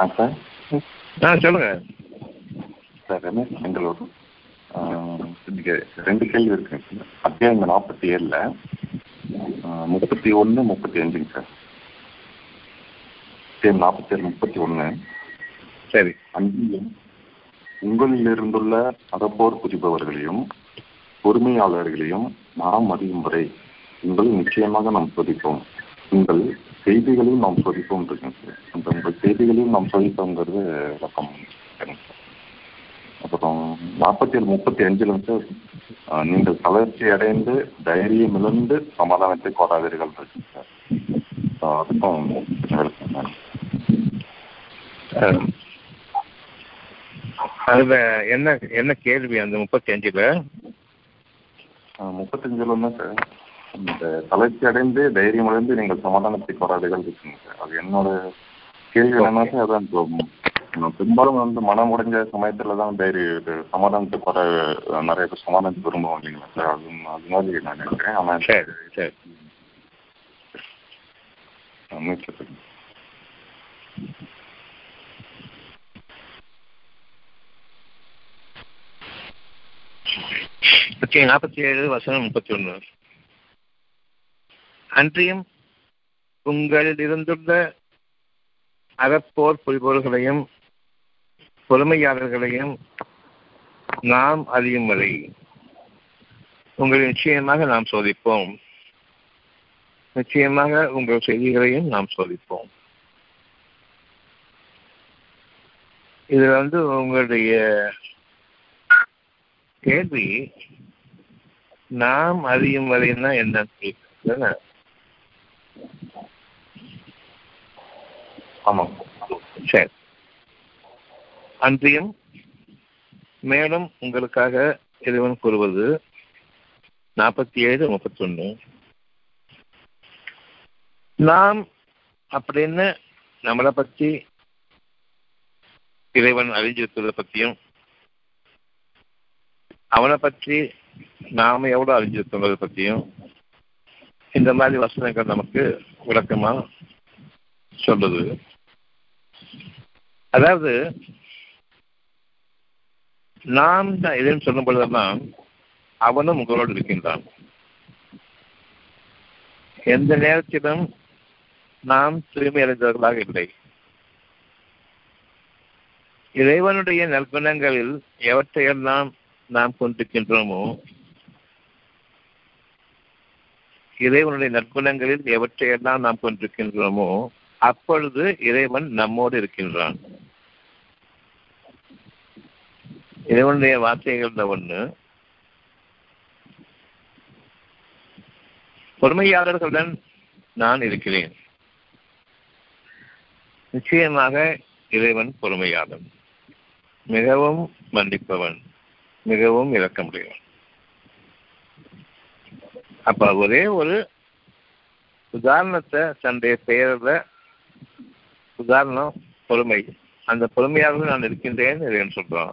ஆ sir ஆ சொல்லுங்க. Sir Ramesh Bangalore ரெண்டு கேள்வி இருக்குங்க அத்தியாயம் நாற்பத்தி ஏழில் முப்பத்தி ஒன்று முப்பத்தி அஞ்சுங்க சார் அத்தியாயம் நாற்பத்தி ஏழு முப்பத்தி ஒன்று சரி. அன்பிலும் உங்களில் இருந்துள்ள அறப்போர் புரிபவர்களையும் பொறுமையாளர்களையும் நாம் அறியும் வரை உங்களை நிச்சயமாக நாம் சோதிப்போம் உங்கள் செய்திகளையும் நாம் சோதிப்போம் இருக்குங்க சார். அந்த உங்கள் செய்திகளையும் நாம் சோதிப்போங்கிறது விளக்கம் அப்புறம் நாற்பத்தி ஏழு முப்பத்தி அஞ்சுல அஹ், நீங்கள் தளர்ச்சி அடைந்து தைரியம் இழந்து சமாதானத்தை கோராதீர்கள் இருக்குங்க சார். அதுக்கும். அதுல என்ன என்ன கேள்வி அந்த முப்பத்தி அஞ்சுல முப்பத்தஞ்சுல தான் சார். இந்த தளர்ச்சி அடைந்து தைரியம் அடைந்து நீங்கள் சமாதானத்தை கோராதீர்கள் இருக்குங்க சார் அது என்னோட கேள்வி என்னன்னா அதான் இப்போ பெரும்பாலும் வந்து மனம் உடைஞ்ச சமயத்துல தான் தைரிய இது சமாதானத்தை கோர நிறைய பேர் சமாதானத்தை விரும்புவோம் இல்லைங்களா சார்? அது அது மாதிரி நான் நினைக்கிறேன். ஆனால் சரி சரி. முயற்சி பண்ணுங்க. ஓகே நாற்பத்தி ஏழு வசனம் முப்பத்தி ஒன்று. அன்றியும் உங்களில் இருந்துள்ள அறப்போர் புரிபவர்களையும் பொறுமையாளர்களையும் நாம் அறியும் வரை உங்களை நிச்சயமாக நாம் சோதிப்போம். நிச்சயமாக உங்கள் செய்திகளையும் நாம் சோதிப்போம். இதுல வந்து உங்களுடைய கேள்வி நாம் அறியும் வரைன்னா என்னன்னு கேட்குறேன் ஆமாம் சரி. அன்றியும் மேலும் உங்களுக்காக இறைவன் கூறுவது நாற்பத்தி ஏழு முப்பத்தொன்று நாம் அப்படின்னு நம்மளை பற்றி இறைவன் அறிஞ்சிருக்கிறத பற்றியும் அவனை பற்றி நாம எவ்வளோ அறிஞ்சிருக்கிறத பற்றியும் இந்த மாதிரி வசனங்கள் நமக்கு விளக்கமாக சொல்றது. அதாவது நாம் தான் இதுன்னு சொல்லும் பொழுதெல்லாம் அவனும் உங்களோடு இருக்கின்றான். எந்த நேரத்திலும் நாம் தூய்மை அடைந்தவர்களாக இல்லை. இறைவனுடைய நற்குணங்களில் எவற்றையெல்லாம் நாம் கொண்டிருக்கின்றோமோ இறைவனுடைய நற்குணங்களில் எவற்றையெல்லாம் நாம் கொண்டிருக்கின்றோமோ அப்பொழுது இறைவன் நம்மோடு இருக்கின்றான். இறைவனுடைய வார்த்தைகள்ல ஒண்ணு. பொறுமையாளர்களுடன் நான் இருக்கிறேன். நிச்சயமாக இறைவன் பொறுமையாளன். மிகவும் மன்னிப்பவன். மிகவும் இரக்கமுடையவன். அப்ப ஒரே ஒரு உதாரணத்தை தன்னுடைய பெயர்ல உதாரணம் பொறுமை. அந்த பொறுமையாக நான் இருக்கின்றேன் இறைவன் சொல்றான்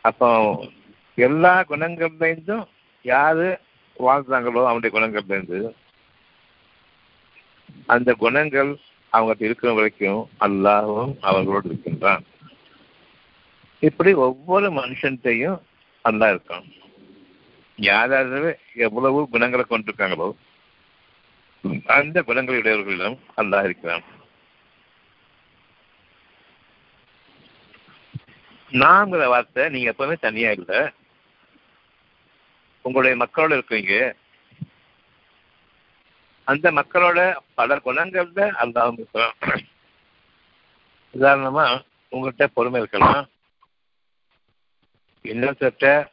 அப்போ எல்லா குணங்கள்லேருந்தும் யாரு வாழ்ந்தாங்களோ அவனுடைய குணங்கள்லேருந்து அந்த குணங்கள் அவங்க இருக்கிற வரைக்கும் அல்லாவும் அவர்களோடு இருக்கின்றான். இப்படி ஒவ்வொரு மனுஷன்ட்டையும் அல்லா இருக்கான். யார் எவ்வளவு குணங்களை கொண்டிருக்காங்களோ அந்த குணங்களுடையவர்களிடம் அல்லாஹ் இருக்கிறான். நாங்கிற வார்த்தை நீங்க எப்பவுமே தனியா இல்லை. உங்களுடைய மக்களோட இருக்கீங்க. அந்த மக்களோட பல குணங்கள்ல அல்லாவும் இருக்கிறான். உதாரணமா உங்கள்கிட்ட பொறுமை இருக்கலாம். இன்னொருத்த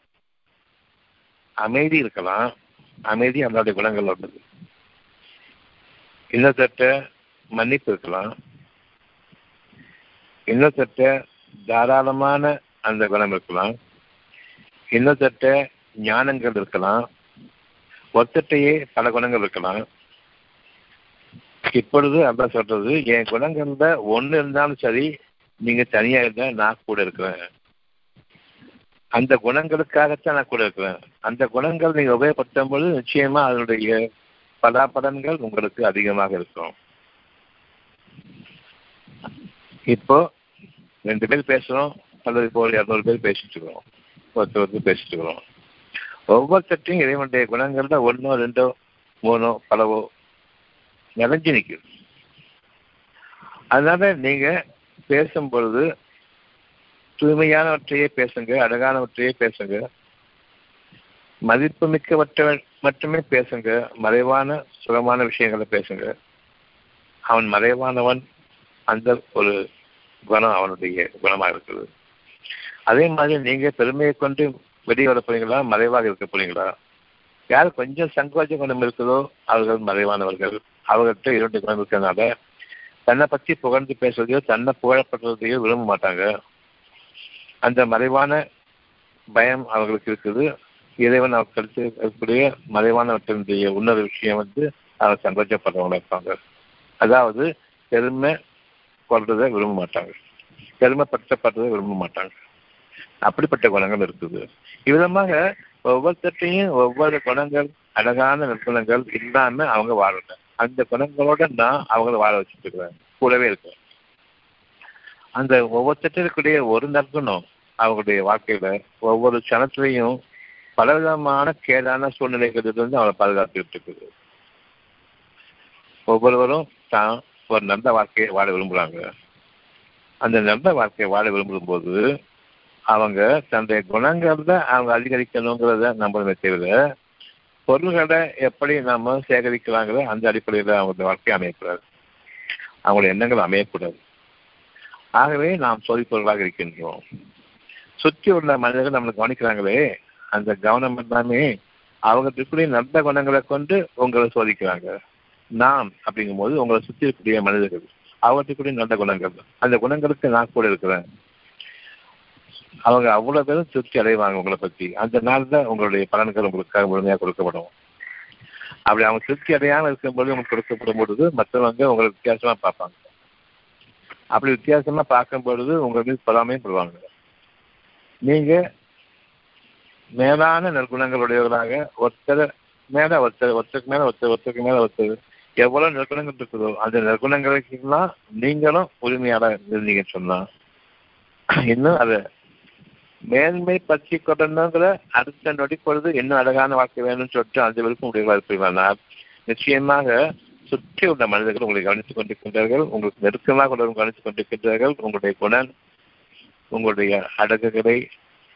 அமைதி இருக்கலாம். அமைதி அல்லாவுடைய குணங்கள் உள்ளது. இன்னொருத்த மன்னிப்பு இருக்கலாம். இன்னொருத்த தாராளமான அந்த குணம் இருக்கலாம். இன்னொருத்த ஞானங்கள் இருக்கலாம். ஒத்தட்டையே பல குணங்கள் இருக்கலாம். இப்பொழுது அதான் சொல்றது என் குணங்கள்ல ஒண்ணு இருந்தாலும் சரி நீங்க தனியா இருந்தா நான் கூட இருக்கிறேன். அந்த குணங்களுக்காகத்தான் நான் கூட இருக்கிறேன். அந்த குணங்கள் நீங்க உபயோகப்படுத்தும் பொழுது நிச்சயமா அதனுடைய பலாபலன்கள் உங்களுக்கு அதிகமாக இருக்கும். இப்போ ரெண்டு பேர் பேசுறோம் அல்லது இப்போ ஒரு இரநூறு பேர் பேசிட்டு இருக்கிறோம். ஒருத்தர் ஒருத்தர் பேசிட்டு இருக்கிறோம். ஒவ்வொருத்தையும் இறைவனுடைய குணங்கள்ல ஒன்றோ ரெண்டோ மூணோ பலவோ நிறைஞ்சு நிற்கும். அதனால நீங்க பேசும் பொழுது தூய்மையானவற்றையே பேசுங்க அழகானவற்றையே பேசுங்க. மதிப்புமிக்கவற்றை மட்டுமே பேசுங்க மறைவான சுகமான விஷயங்களை பேசுங்க. அவன் மறைவானவன் அந்த ஒரு குணம் அவனுடைய குணமாக இருக்குது. அதே மாதிரி நீங்க பெருமையை கொண்டு வெளியே வர போறீங்களா? மறைவாக இருக்க போறீங்களா? யார் கொஞ்சம் சங்கோச்ச குணம் இருக்குதோ அவர்கள் மறைவானவர்கள். அவர்கிட்ட இரண்டு குணம் இருக்கிறதுனால தன்னை பற்றி புகழ்ந்து பேசுறதையோ தன்னை புகழப்படுறதையோ விரும்ப மாட்டாங்க. அந்த மறைவான பயம் அவர்களுக்கு இருக்குது. இறைவன் அவர்களுக்கு இருக்கக்கூடிய மறைவானவற்றினுடைய உன்னத விஷயம் வந்து அவர் சந்தோஷப்படுறவங்களா இருப்பாங்க. அதாவது பெருமை கொள்றதை விரும்ப மாட்டாங்க. பெருமைப்படுத்தப்படுறதை விரும்ப மாட்டாங்க. அப்படிப்பட்ட குணங்கள் இருக்குது. இவ்விதமாக ஒவ்வொருத்தையும் ஒவ்வொரு குணங்கள் அழகான நற்குணங்கள் இல்லாம அவங்க வாழல அந்த குணங்களோட நான் அவங்கள வாழ வச்சுட்டு இருக்கிறேன் கூடவே இருக்கேன். அந்த ஒவ்வொருத்தருக்குடைய ஒரு நற்குணம் அவங்களுடைய வாழ்க்கையில ஒவ்வொரு சனத்திலையும் பலவிதமான கேடான சூழ்நிலைகளிலிருந்து அவளை பாதுகாத்துக்கிட்டு இருக்குது ஒவ்வொருவரும் தான் ஒரு நல்ல வாழ்க்கையை வாழ விரும்புகிறாங்க அந்த நல்ல வாழ்க்கையை வாழ விரும்பும் போது அவங்க தன்னுடைய குணங்கள்ல அவங்க அதிகரிக்கணுங்கிறத நம்மளுமே தவிர பொருள்களை எப்படி நம்ம சேகரிக்கிறாங்களோ அந்த அடிப்படையில் அவங்களுடைய வாழ்க்கை அமையக்கூடாது. அவங்களுடைய எண்ணங்கள் அமையக்கூடாது. ஆகவே நாம் சோதிப்பவர்களாக இருக்கின்றோம். சுற்றி உள்ள மனிதர்கள் நம்மளை கவனிக்கிறாங்களே அந்த கவனம் எல்லாமே அவங்க இருக்கக்கூடிய நல்ல குணங்களை கொண்டு உங்களை சோதிக்கிறாங்க. நாம் அப்படிங்கும் போது உங்களை சுற்றி இருக்கக்கூடிய மனிதர்கள் அவற்றுக்குரிய நல்ல குணங்கள். அந்த குணங்களுக்கு நான் கூட இருக்கிறேன். அவங்க அவ்வளவு பேரும் திருப்தி அடைவாங்க உங்களை பத்தி. அந்த நாள்ல உங்களுடைய பலன்கள் உங்களுக்காக முழுமையாக கொடுக்கப்படும். அப்படி அவங்க திருப்தி அடையாமல் இருக்கும்போது உங்களுக்கு கொடுக்கப்படும் பொழுது மற்றவங்க உங்களை வித்தியாசமா பார்ப்பாங்க. அப்படி வித்தியாசமா பார்க்கும் பொழுது உங்க மீது பொறாமையும் படுவாங்க. நீங்க மேலான நற்குணங்களுடையவர்களாக ஒருத்தர் மேல ஒருத்தர் ஒருத்தருக்கு மேல ஒருத்தர் ஒருத்தருக்கு மேல ஒருத்தர் எவ்வளவு நற்குணங்கள் இருக்குதோ அந்த நற்குணங்களுக்கெல்லாம் நீங்களும் உரிமையாக இருந்தீங்கன்னு சொன்னா இன்னும் அதை மேன்மை பற்றி கொண்டனுங்கிற அடுத்த நொடி பொழுது இன்னும் அழகான வாழ்க்கை வேணும்னு சொல்லிட்டு அந்த விருப்பம் உடையவா இருப்பீங்களானால் நிச்சயமாக சுற்றி உள்ள மனிதர்கள் உங்களை கவனித்துக் கொண்டிருக்கின்றார்கள். உங்களுக்கு நெருக்கமாக உள்ளவர்கள் கவனித்துக் கொண்டிருக்கின்றார்கள். உங்களுடைய குணம் உங்களுடைய அடகுகளை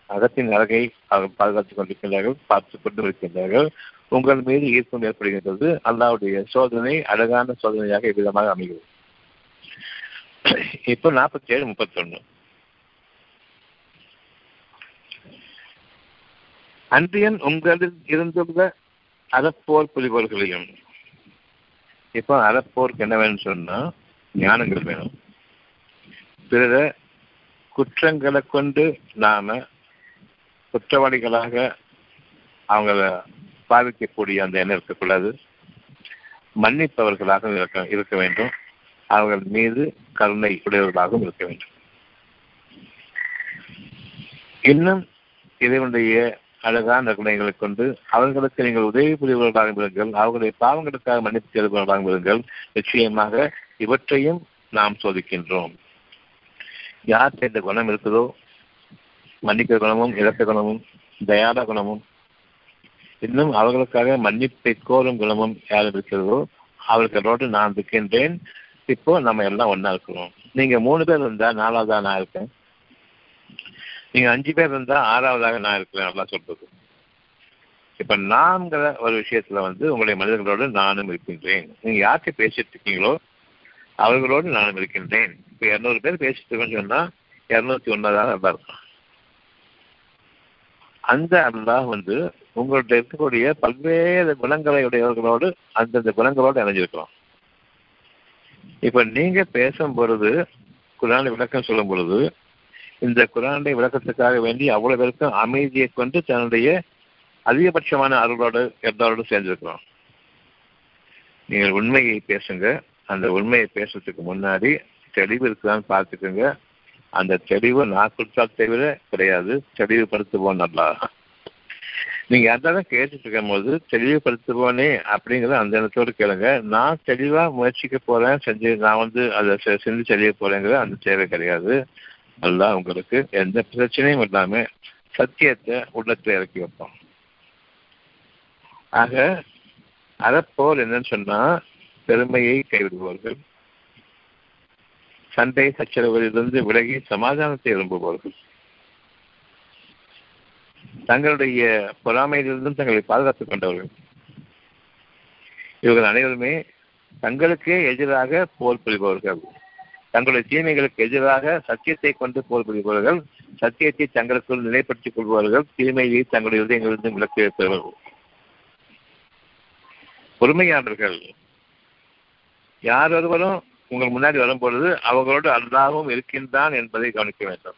அகத்தின் அழகை அவர்கள் பாதுகாத்துக் கொண்டிருக்கிறார்கள் பார்த்துக் கொண்டு இருக்கின்றார்கள் உங்கள் மீது ஈர்ப்பம் ஏற்படுகின்றது. அல்லாவுடைய சோதனை அழகான சோதனையாக இவ்விதமாக அமைகிறது. இப்போ நாற்பத்தி ஏழு முப்பத்தி ஒண்ணு அன்றியன் உங்களில் இருந்துள்ள அறப்போர் புலிபோர்களையும் இப்போ அறப்போருக்கு என்ன வேணும்னு சொன்னா ஞானங்கள் வேணும். பிறர குற்றங்களை கொண்டு நாம குற்றவாளிகளாக அவங்கள பாதிக்கக்கூடிய அந்த எண்ணம் இருக்கக்கூடாது. மன்னிப்பவர்களாக இருக்க இருக்க வேண்டும். அவர்கள் மீது கருணை உடையவர்களாகவும் இருக்க வேண்டும். இன்னும் இறைவனுடைய அழகான குணங்களை கொண்டு அவர்களுக்கு நீங்கள் உதவி புரிவர்களாக இருங்கள். அவர்களுடைய பாவங்களுக்காக மன்னிப்பு தேடுபவர்களாக இருங்கள். நிச்சயமாக இவற்றையும் நாம் சோதிக்கின்றோம். யார் இந்த குணம் இருக்குதோ மன்னிக்கிற குணமும் இறக்க குணமும் தயாத குணமும். இன்னும் அவர்களுக்காக மன்னிப்பை கோரும் குணமும் யார் இருக்கிறதோ அவர்களோடு நான் இருக்கின்றேன். இப்போ நம்ம எல்லாம் ஒன்னா இருக்கிறோம். நீங்க மூணு பேர் இருந்தா நாலாவதா நான் இருக்கேன். நீங்க அஞ்சு பேர் இருந்தா ஆறாவதாக நான் இருக்கிறேன் நல்லா சொல்றது. இப்ப நான்கிற ஒரு விஷயத்துல வந்து உங்களுடைய மனிதர்களோடு நானும் இருக்கின்றேன். நீங்க யார்கிட்ட பேசிட்டு இருக்கீங்களோ அவர்களோடு நானும் இருக்கின்றேன். இப்ப இருநூறு பேர் பேசிட்டு இருக்கோம்னு சொன்னா இருநூத்தி ஒன்பதாக நல்லா இருக்கும் அந்த அல்லாஹ் வந்து உங்கள்ட்ட இருக்கக்கூடிய பல்வேறு குணங்களை உடையவர்களோடு அந்தந்த குணங்களோடு இணைஞ்சிருக்கிறோம் இப்ப நீங்க பேசும் பொழுது குரானை விளக்கம் சொல்லும் பொழுது இந்த குரானுடைய விளக்கத்துக்காக வேண்டி அவ்வளவு பேருக்கும் அமைதியை கொண்டு தன்னுடைய அதிகபட்சமான அருளோடு எல்லாரோடு சேர்ந்திருக்கிறோம். நீங்கள் உண்மையை பேசுங்க. அந்த உண்மையை பேசுறதுக்கு முன்னாடி தெளிவு இருக்குதான்னு பார்த்துக்கோங்க. அந்த தெளிவு நான் கொடுத்தால் தவிர கிடையாது. தெளிவுபடுத்துவோம் நல்லா நீங்க அதான் கேட்டுட்டு இருக்கும் போது தெளிவுபடுத்துவோனே அப்படிங்கறத அந்த எண்ணத்தோடு கேளுங்க. நான் தெளிவா முயற்சிக்க போறேன் செஞ்சு நான் வந்து அதை செஞ்சு தெளிய போறேங்கிறது அந்த தேவை கிடையாது. நல்லா உங்களுக்கு எந்த பிரச்சனையும் இல்லாம சத்தியத்தை உள்ளத்துல இறக்கி வைப்போம். ஆக அறப்போல் என்னன்னு சொன்னா பெருமையை கைவிடுபவர்கள் சண்டை சச்சரவுகளிலிருந்து விலகி சமாதானத்தை விரும்புபவர்கள் தங்களுடைய பொறாமையிலிருந்தும் தங்களை பாதுகாத்துக் கொண்டவர்கள். இவர்கள் அனைவருமே தங்களுக்கே எதிராக போர் புரிபவர்கள். தங்களுடைய தீமைகளுக்கு எதிராக சத்தியத்தை கொண்டு போர் புரிபவர்கள் சத்தியத்தை தங்களுக்குள் நிலைப்படுத்திக் கொள்பவர்கள் தீமையை தங்களுடைய இதயங்களிலிருந்து விலக்கி வைப்பவர்கள். பொறுமையாளர்கள் யார் ஒருவரும் உங்கள் முன்னாடி வரும்பொழுது அவர்களோடு அல்லாவும் இருக்கின்றான் என்பதை கவனிக்க வேண்டும்.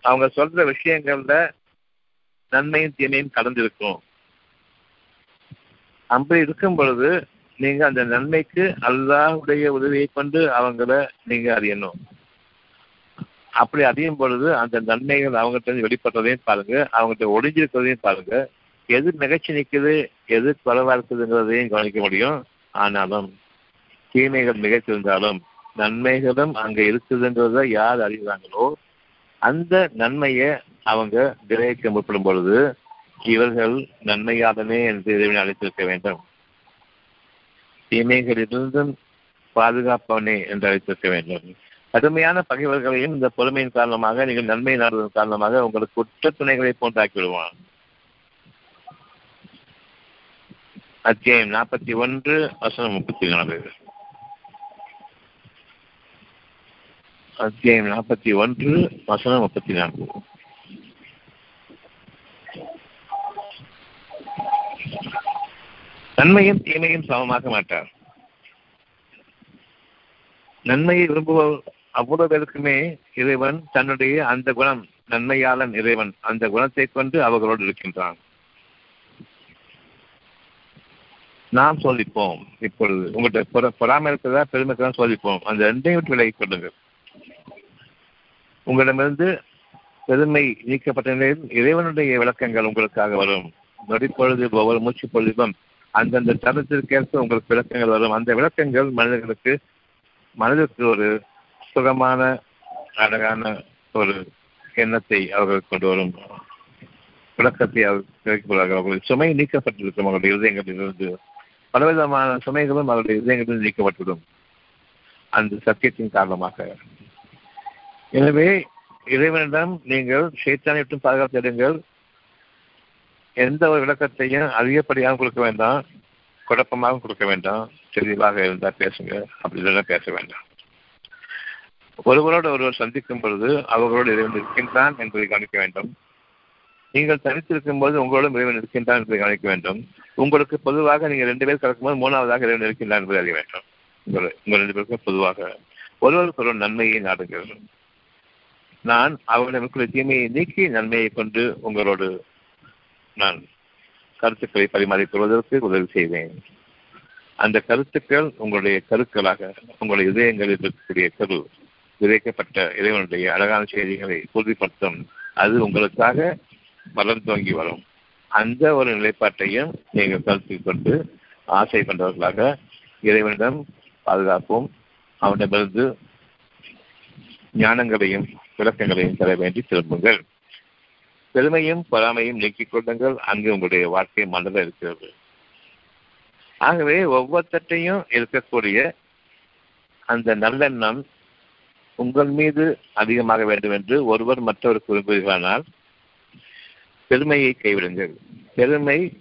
அவங்க சொல்ற விஷயங்கள்ல நன்மையும் தீமையும் கலந்திருக்கும். அப்படி இருக்கும் பொழுது நீங்க அந்த நன்மைக்கு அல்லாவுடைய உதவியை கொண்டு அவங்கள நீங்க அறியணும். அப்படி அறியும் பொழுது அந்த நன்மைகள் அவங்ககிட்ட இருந்து வெளிப்படுறதையும் பாருங்க அவங்ககிட்ட ஒளிஞ்சிருக்கிறதையும் பாருங்க எது நிகழ்ச்சி நிற்குது எது குறைவா இருக்குதுங்கிறதையும் கவனிக்க முடியும். ஆனாலும் தீமைகள் நிகழ்த்திருந்தாலும் நன்மைகளும் அங்க இருக்குதுங்கிறத யார் அறிகிறாங்களோ அந்த நன்மையை அவங்க கிரகிக்க முற்படும் பொழுது இவர்கள் நன்மையாளனே என்று இறைவனை அழைத்திருக்க வேண்டும். தீமைகளிலிருந்தும் பாதுகாப்பவனே என்று அழைத்திருக்க வேண்டும். கடுமையான பகைவர்களையும் இந்த பொறுமையின் காரணமாக நீங்கள் நன்மை நாடுவதன் காரணமாக உங்களுக்கு குற்ற துணைகளை போன்றாக்கி விடுவான் அத்தியாயம் நாற்பத்தி ஒன்று வசனம் முப்பத்தி நாலு அத்தியாயம் நாற்பத்தி ஒன்று வசனம் முப்பத்தி நான்கு. நன்மையும் தீமையும் சமமாக மாட்டார். நன்மையை விரும்புவோர் அவ்வளவு பேருக்குமே இறைவன் தன்னுடைய அந்த குணம் நன்மையாளன் இறைவன் அந்த குணத்தை கொண்டு அவர்களோடு இருக்கின்றான். நாம் சோதிப்போம். இப்பொழுது உங்கள்கிட்ட பொற இருக்கிறதா பெருமைக்கு தான் சோதிப்போம். அந்த ரெண்டையும் விட்டு விலகிக் கொள்ளுங்கள். உங்களிடமிருந்து பெருமை நீக்கப்பட்ட நிலையில் இறைவனுடைய விளக்கங்கள் உங்களுக்காக வரும். நொடிப்பொழுது ஒவ்வொரு மூச்சு பொழுதும் அந்தந்த தரத்திற்கேற்ப உங்களுக்கு விளக்கங்கள் வரும். அந்த விளக்கங்கள் மனிதர்களுக்கு மனதிற்கு ஒரு சுகமான அழகான ஒரு எண்ணத்தை அவர்கள் கொண்டு வரும். விளக்கத்தை அவர் கிடைக்கிறார்கள் அவர்களுடைய சுமை நீக்கப்பட்டிருக்கும். அவருடைய இதயங்களிலிருந்து பலவிதமான சுமைகளும் அவருடைய இதயங்களிலிருந்து நீக்கப்பட்டுவிடும். அந்த சத்தியத்தின் காரணமாக. எனவே இறைவனிடம் நீங்கள் சேத்தானை விட்டு தேடுங்கள் எந்த ஒரு விளக்கத்தையும் அதிகப்படியாக கொடுக்க வேண்டாம். குழப்பமாக கொடுக்க வேண்டாம். தெளிவாக இருந்தால் பேசுங்க. அப்படி இல்லைன்னா பேச வேண்டாம். ஒருவரோடு ஒருவர் சந்திக்கும் பொழுது அவர்களோடு இறைவன் இருக்கின்றான் என்பதை கவனிக்க வேண்டும். நீங்கள் தனித்திருக்கும் போது உங்களோடும் இறைவன் இருக்கின்றான் என்பதை கவனிக்க வேண்டும். உங்களுக்கு பொதுவாக நீங்கள் ரெண்டு பேர் கலக்கும்போது மூணாவதாக இறைவன் இருக்கின்றான் என்பதை அறிய வேண்டும். உங்கள் உங்கள் ரெண்டு பேருக்கும் பொதுவாக ஒருவருக்கு ஒரு நன்மையை நாடுங்கள். நான் அவர்களிடமிருக்கிற தீமையை நீக்கி நன்மையை கொண்டு உங்களோடு நான் கருத்துக்களை பரிமாறிக்கொள்வதற்கு உதவி செய்வேன். அந்த கருத்துக்கள் உங்களுடைய கருக்களாக உங்களுடைய இதயங்களில் இருக்கக்கூடிய கரு விதைக்கப்பட்ட இறைவனுடைய அழகான செய்திகளை உறுதிப்படுத்தும். அது உங்களுக்காக வளர்ந்தோங்கி வரும். அந்த ஒரு நிலைப்பாட்டையும் நீங்கள் கருத்தில் கொண்டு ஆசை கொண்டவர்களாக இறைவனிடம் பாதுகாப்போம். அவனிடமிருந்து ஞானங்களையும் விளக்கங்களையும் தர வேண்டி திரும்புங்கள். பெருமையும் பொறாமையும் நீக்கிக் கொள்ளுங்கள். அங்கு உங்களுடைய வாழ்க்கை மனதில் இருக்கிறது. ஆகவே ஒவ்வொருத்தையும் இருக்கக்கூடிய அந்த நல்லெண்ணம் உங்கள் மீது அதிகமாக வேண்டும் என்று ஒருவர் மற்றவர் விரும்புகிறானால் பெருமையை கைவிடுங்கள். பெருமை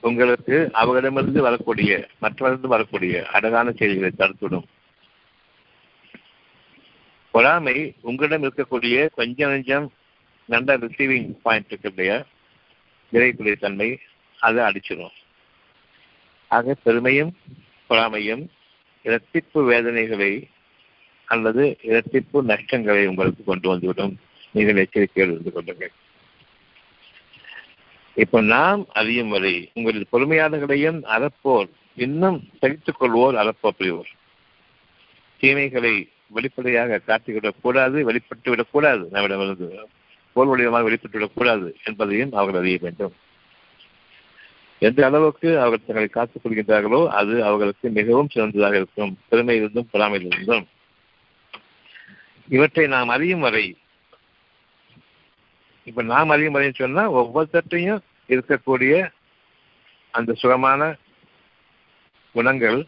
உங்களுக்கு அவர்களிடமிருந்து வரக்கூடிய மற்றவரிடம் வரக்கூடிய அழகான செய்திகளை தடுத்துடும் பொறாமை உங்களிடம் இருக்கக்கூடிய கொஞ்சம் கொஞ்சம் நல்ல ரிசீவிங் பாயிண்ட் இருக்கக்கூடிய விரைக்கூடிய தன்மை அதை அடிச்சிடும் ஆக பெருமையும் பொறாமையும் இரட்டிப்பு வேதனைகளை அல்லது இரட்டிப்பு நஷ்டங்களை உங்களுக்கு கொண்டு வந்துவிடும். நீங்கள் எச்சரிக்கையில் இருந்து கொள்ளுங்கள். இப்ப நாம் அறியும் வரை உங்களின் பொறுமையாளர்களையும் அறப்போர் இன்னும் சகித்துக் கொள்வோர் அறப்போ புரிவோர். தீமைகளை வெளிப்படையாக காட்டி விடக்கூடாது வெளிப்பட்டு விடக்கூடாது நம்மிடமிருந்து போல் வடிவமாக வெளிப்பட்டு விடக்கூடாது என்பதையும் அவர்கள் அறிய வேண்டும். எந்த அளவுக்கு அவர்கள் தங்களை காத்துக் கொள்கின்றார்களோ அது அவர்களுக்கு மிகவும் சிறந்ததாக இருக்கும். பெருமையிலிருந்தும் பொறாமையிலிருந்தும். இவற்றை நாம் அறியும் வரை இப்ப நாம் அறியும் வரைன்னு சொன்னா ஒவ்வொருத்தையும் இருக்கக்கூடிய அந்த சுகமான குணங்கள்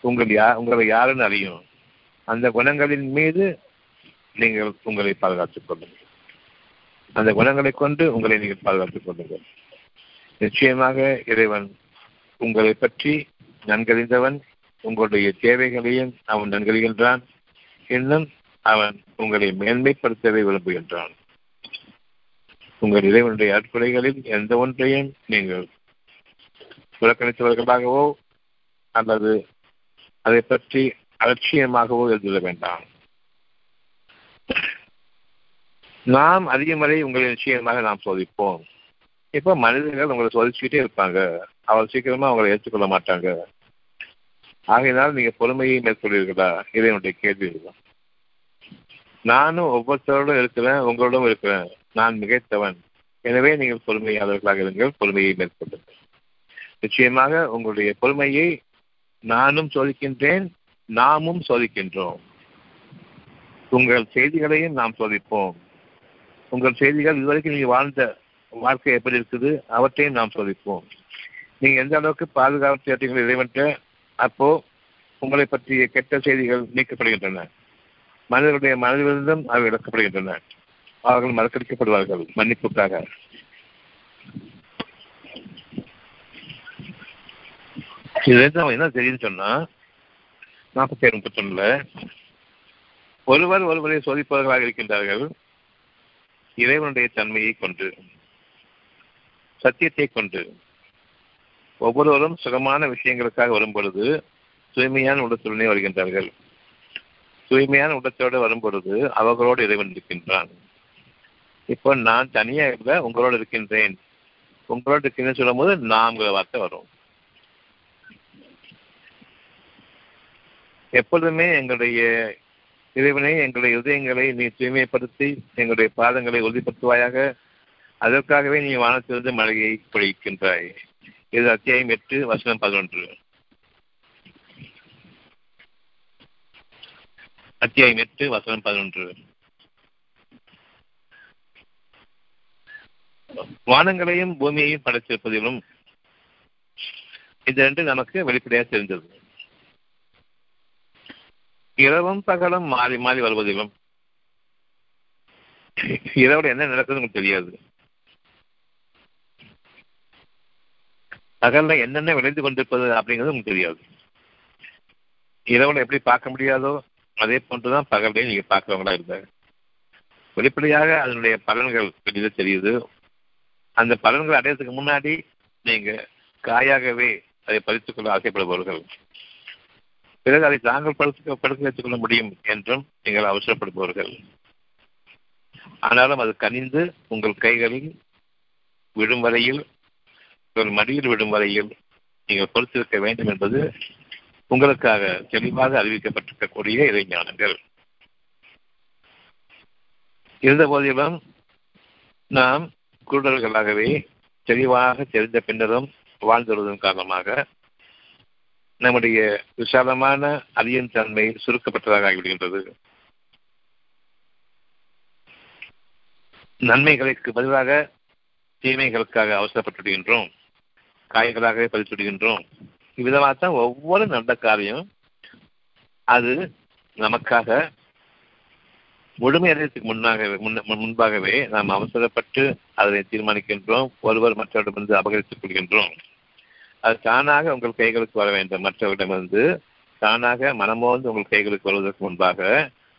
உங்கள் யா உங்களை யாருன்னு அறியும். அந்த குணங்களின் மீது நீங்கள் உங்களை பாதுகாத்துக் கொள்ளுங்கள். அந்த குணங்களை கொண்டு உங்களை நீங்கள் பாதுகாத்துக் கொள்ளுங்கள். நிச்சயமாக இறைவன் உங்களை பற்றி நன்கறிந்தவன் உங்களுடைய தேவைகளையும் அவன் நன்கறிகின்றான். இன்னும் அவன் உங்களை மேன்மைப்படுத்தவே விரும்புகின்றான். உங்கள் இறைவனுடைய அற்புடைகளில் எந்த ஒன்றையும் நீங்கள் புறக்கணித்தவர்களாகவோ அல்லது அதை பற்றி அலட்சியமாகவோ எழுதிட வேண்டாம். நாம் அதிகம் வரை உங்களை நிச்சயமாக நாம் சோதிப்போம். இப்ப மனிதர்கள் உங்களை சோதிச்சுக்கிட்டே இருப்பாங்க. அவர் சீக்கிரமா அவங்களை ஏற்றுக்கொள்ள மாட்டாங்க. ஆகையினால் நீங்க பொறுமையை மேற்கொள்வீர்களா? இதை கேள்வி. இதுதான் நானும் ஒவ்வொருத்தரோடும் இருக்கிறேன் உங்களோடும் இருக்கிறேன். நான் மிகைத்தவன். எனவே நீங்கள் பொறுமையாளர்களாக இருங்கள் பொறுமையை மேற்கொள்ளுங்கள். நிச்சயமாக உங்களுடைய பொறுமையை நானும் சோதிக்கின்றேன் நாமும் சோதிக்கின்றோம். உங்கள் செய்திகளையும் நாம் சோதிப்போம். உங்கள் செய்திகள் இதுவரைக்கும் நீங்க வாழ்ந்த வாழ்க்கை எப்படி இருக்குது அவற்றையும் நாம் சோதிப்போம். நீங்க எந்த அளவுக்கு பாதுகாப்பு தேட்டீங்கள் இறைவன்ட்ட அப்போ உங்களை பற்றிய கெட்ட செய்திகள் நீக்கப்படுகின்றன. மனிதர்களுடைய மனதிலிருந்தும் அவை இழக்கப்படுகின்றன அவர்கள் மறக்கடிக்கப்படுவார்கள் மன்னிப்புக்காக. இதுலேருந்து அவன் என்ன தெரியும்னு சொன்னா நாற்பத்தி ஏழு முப்பத்தொன்னுல ஒருவர் ஒருவரை சோதிப்பவர்களாக இருக்கின்றார்கள். இறைவனுடைய தன்மையை கொண்டு சத்தியத்தை கொண்டு. ஒவ்வொருவரும் சுகமான விஷயங்களுக்காக வரும்பொழுது தூய்மையான உடத்துடனே வருகின்றார்கள். தூய்மையான உடத்தோடு வரும்பொழுது அவர்களோடு இறைவன் இருக்கின்றான். இப்போ நான் தனியாக உங்களோடு இருக்கின்றேன். உங்களோடு இருக்கின்றேன்னு சொல்லும்போது நாம்கிற வார்த்தை வரும். எப்பொழுதுமே எங்களுடைய இறைவனை எங்களுடைய இதயங்களை நீ தூய்மைப்படுத்தி எங்களுடைய பாதங்களை உறுதிப்படுத்துவாயாக. அதற்காகவே நீ வானத்திலிருந்து மழையை பொழிக்கின்றாய். இது அத்தியாயம் எட்டு வசனம் பதினொன்று. அத்தியாயம் எட்டு வசனம் பதினொன்று. வானங்களையும் பூமியையும் படைத்திருப்பதிலும் இது ரெண்டு நமக்கு வெளிப்படையாக தெரிஞ்சது இரவும் பகலும் மாறி மாறி வருவதிலும் இரவுல என்ன நடக்குதுன்னு உங்களுக்கு தெரியாது. பகல்ல என்னென்ன விளைந்து கொண்டிருப்பது அப்படிங்கிறது உங்களுக்கு தெரியாது. இரவுல எப்படி பார்க்க முடியாதோ அதே போன்றுதான் பகல்லையும் நீங்க பார்க்கிறவங்களா இருந்தாங்க வெளிப்படையாக அதனுடைய பலன்கள் வெளியில தெரியுது. அந்த பலன்கள் அடையறதுக்கு முன்னாடி நீங்க காயாகவே அதை பறித்துக்கொள்ள ஆசைப்படுபவர்கள். பிறகு அதை தாங்கள் படுத்து படுக்க வைத்துக் கொள்ள முடியும் என்றும் நீங்கள் அவசரப்படுபவர்கள். ஆனாலும் அது கனிந்து உங்கள் கைகளில் விடும் வரையில் உங்கள் மடியில் விடும் வரையில் நீங்கள் பொறுத்திருக்க வேண்டும் என்பது உங்களுக்காக தெளிவாக அறிவிக்கப்பட்டிருக்கக்கூடிய இறைஞானங்கள் இருந்த போதிலும் நாம் குருடர்களாகவே தெளிவாக தெரிந்த பின்னரும் வாழ்ந்து வருவதன் காரணமாக நம்முடைய விசாலமான அரியன் தன்மை சுருக்கப்பட்டதாக ஆகிவிடுகின்றது. நன்மைகளுக்கு பதிலாக தீமைகளுக்காக அவசரப்பட்டுவிடுகின்றோம். காயங்களாகவே இவ்விதமாக தான் ஒவ்வொரு நல்ல காரியம் அது நமக்காக முழுமையடைறதுக்கு முன்னாக முன்பாகவே நாம் அவசரப்பட்டு அதனை தீர்மானிக்கின்றோம். ஒருவர் மற்றவரிடமிருந்து அபகரித்துக் கொள்கின்றோம். அது தானாக உங்கள் கைகளுக்கு வர வேண்டும். மற்றவரிடமிருந்து தானாக மனமோந்து உங்கள் கைகளுக்கு வருவதற்கு முன்பாக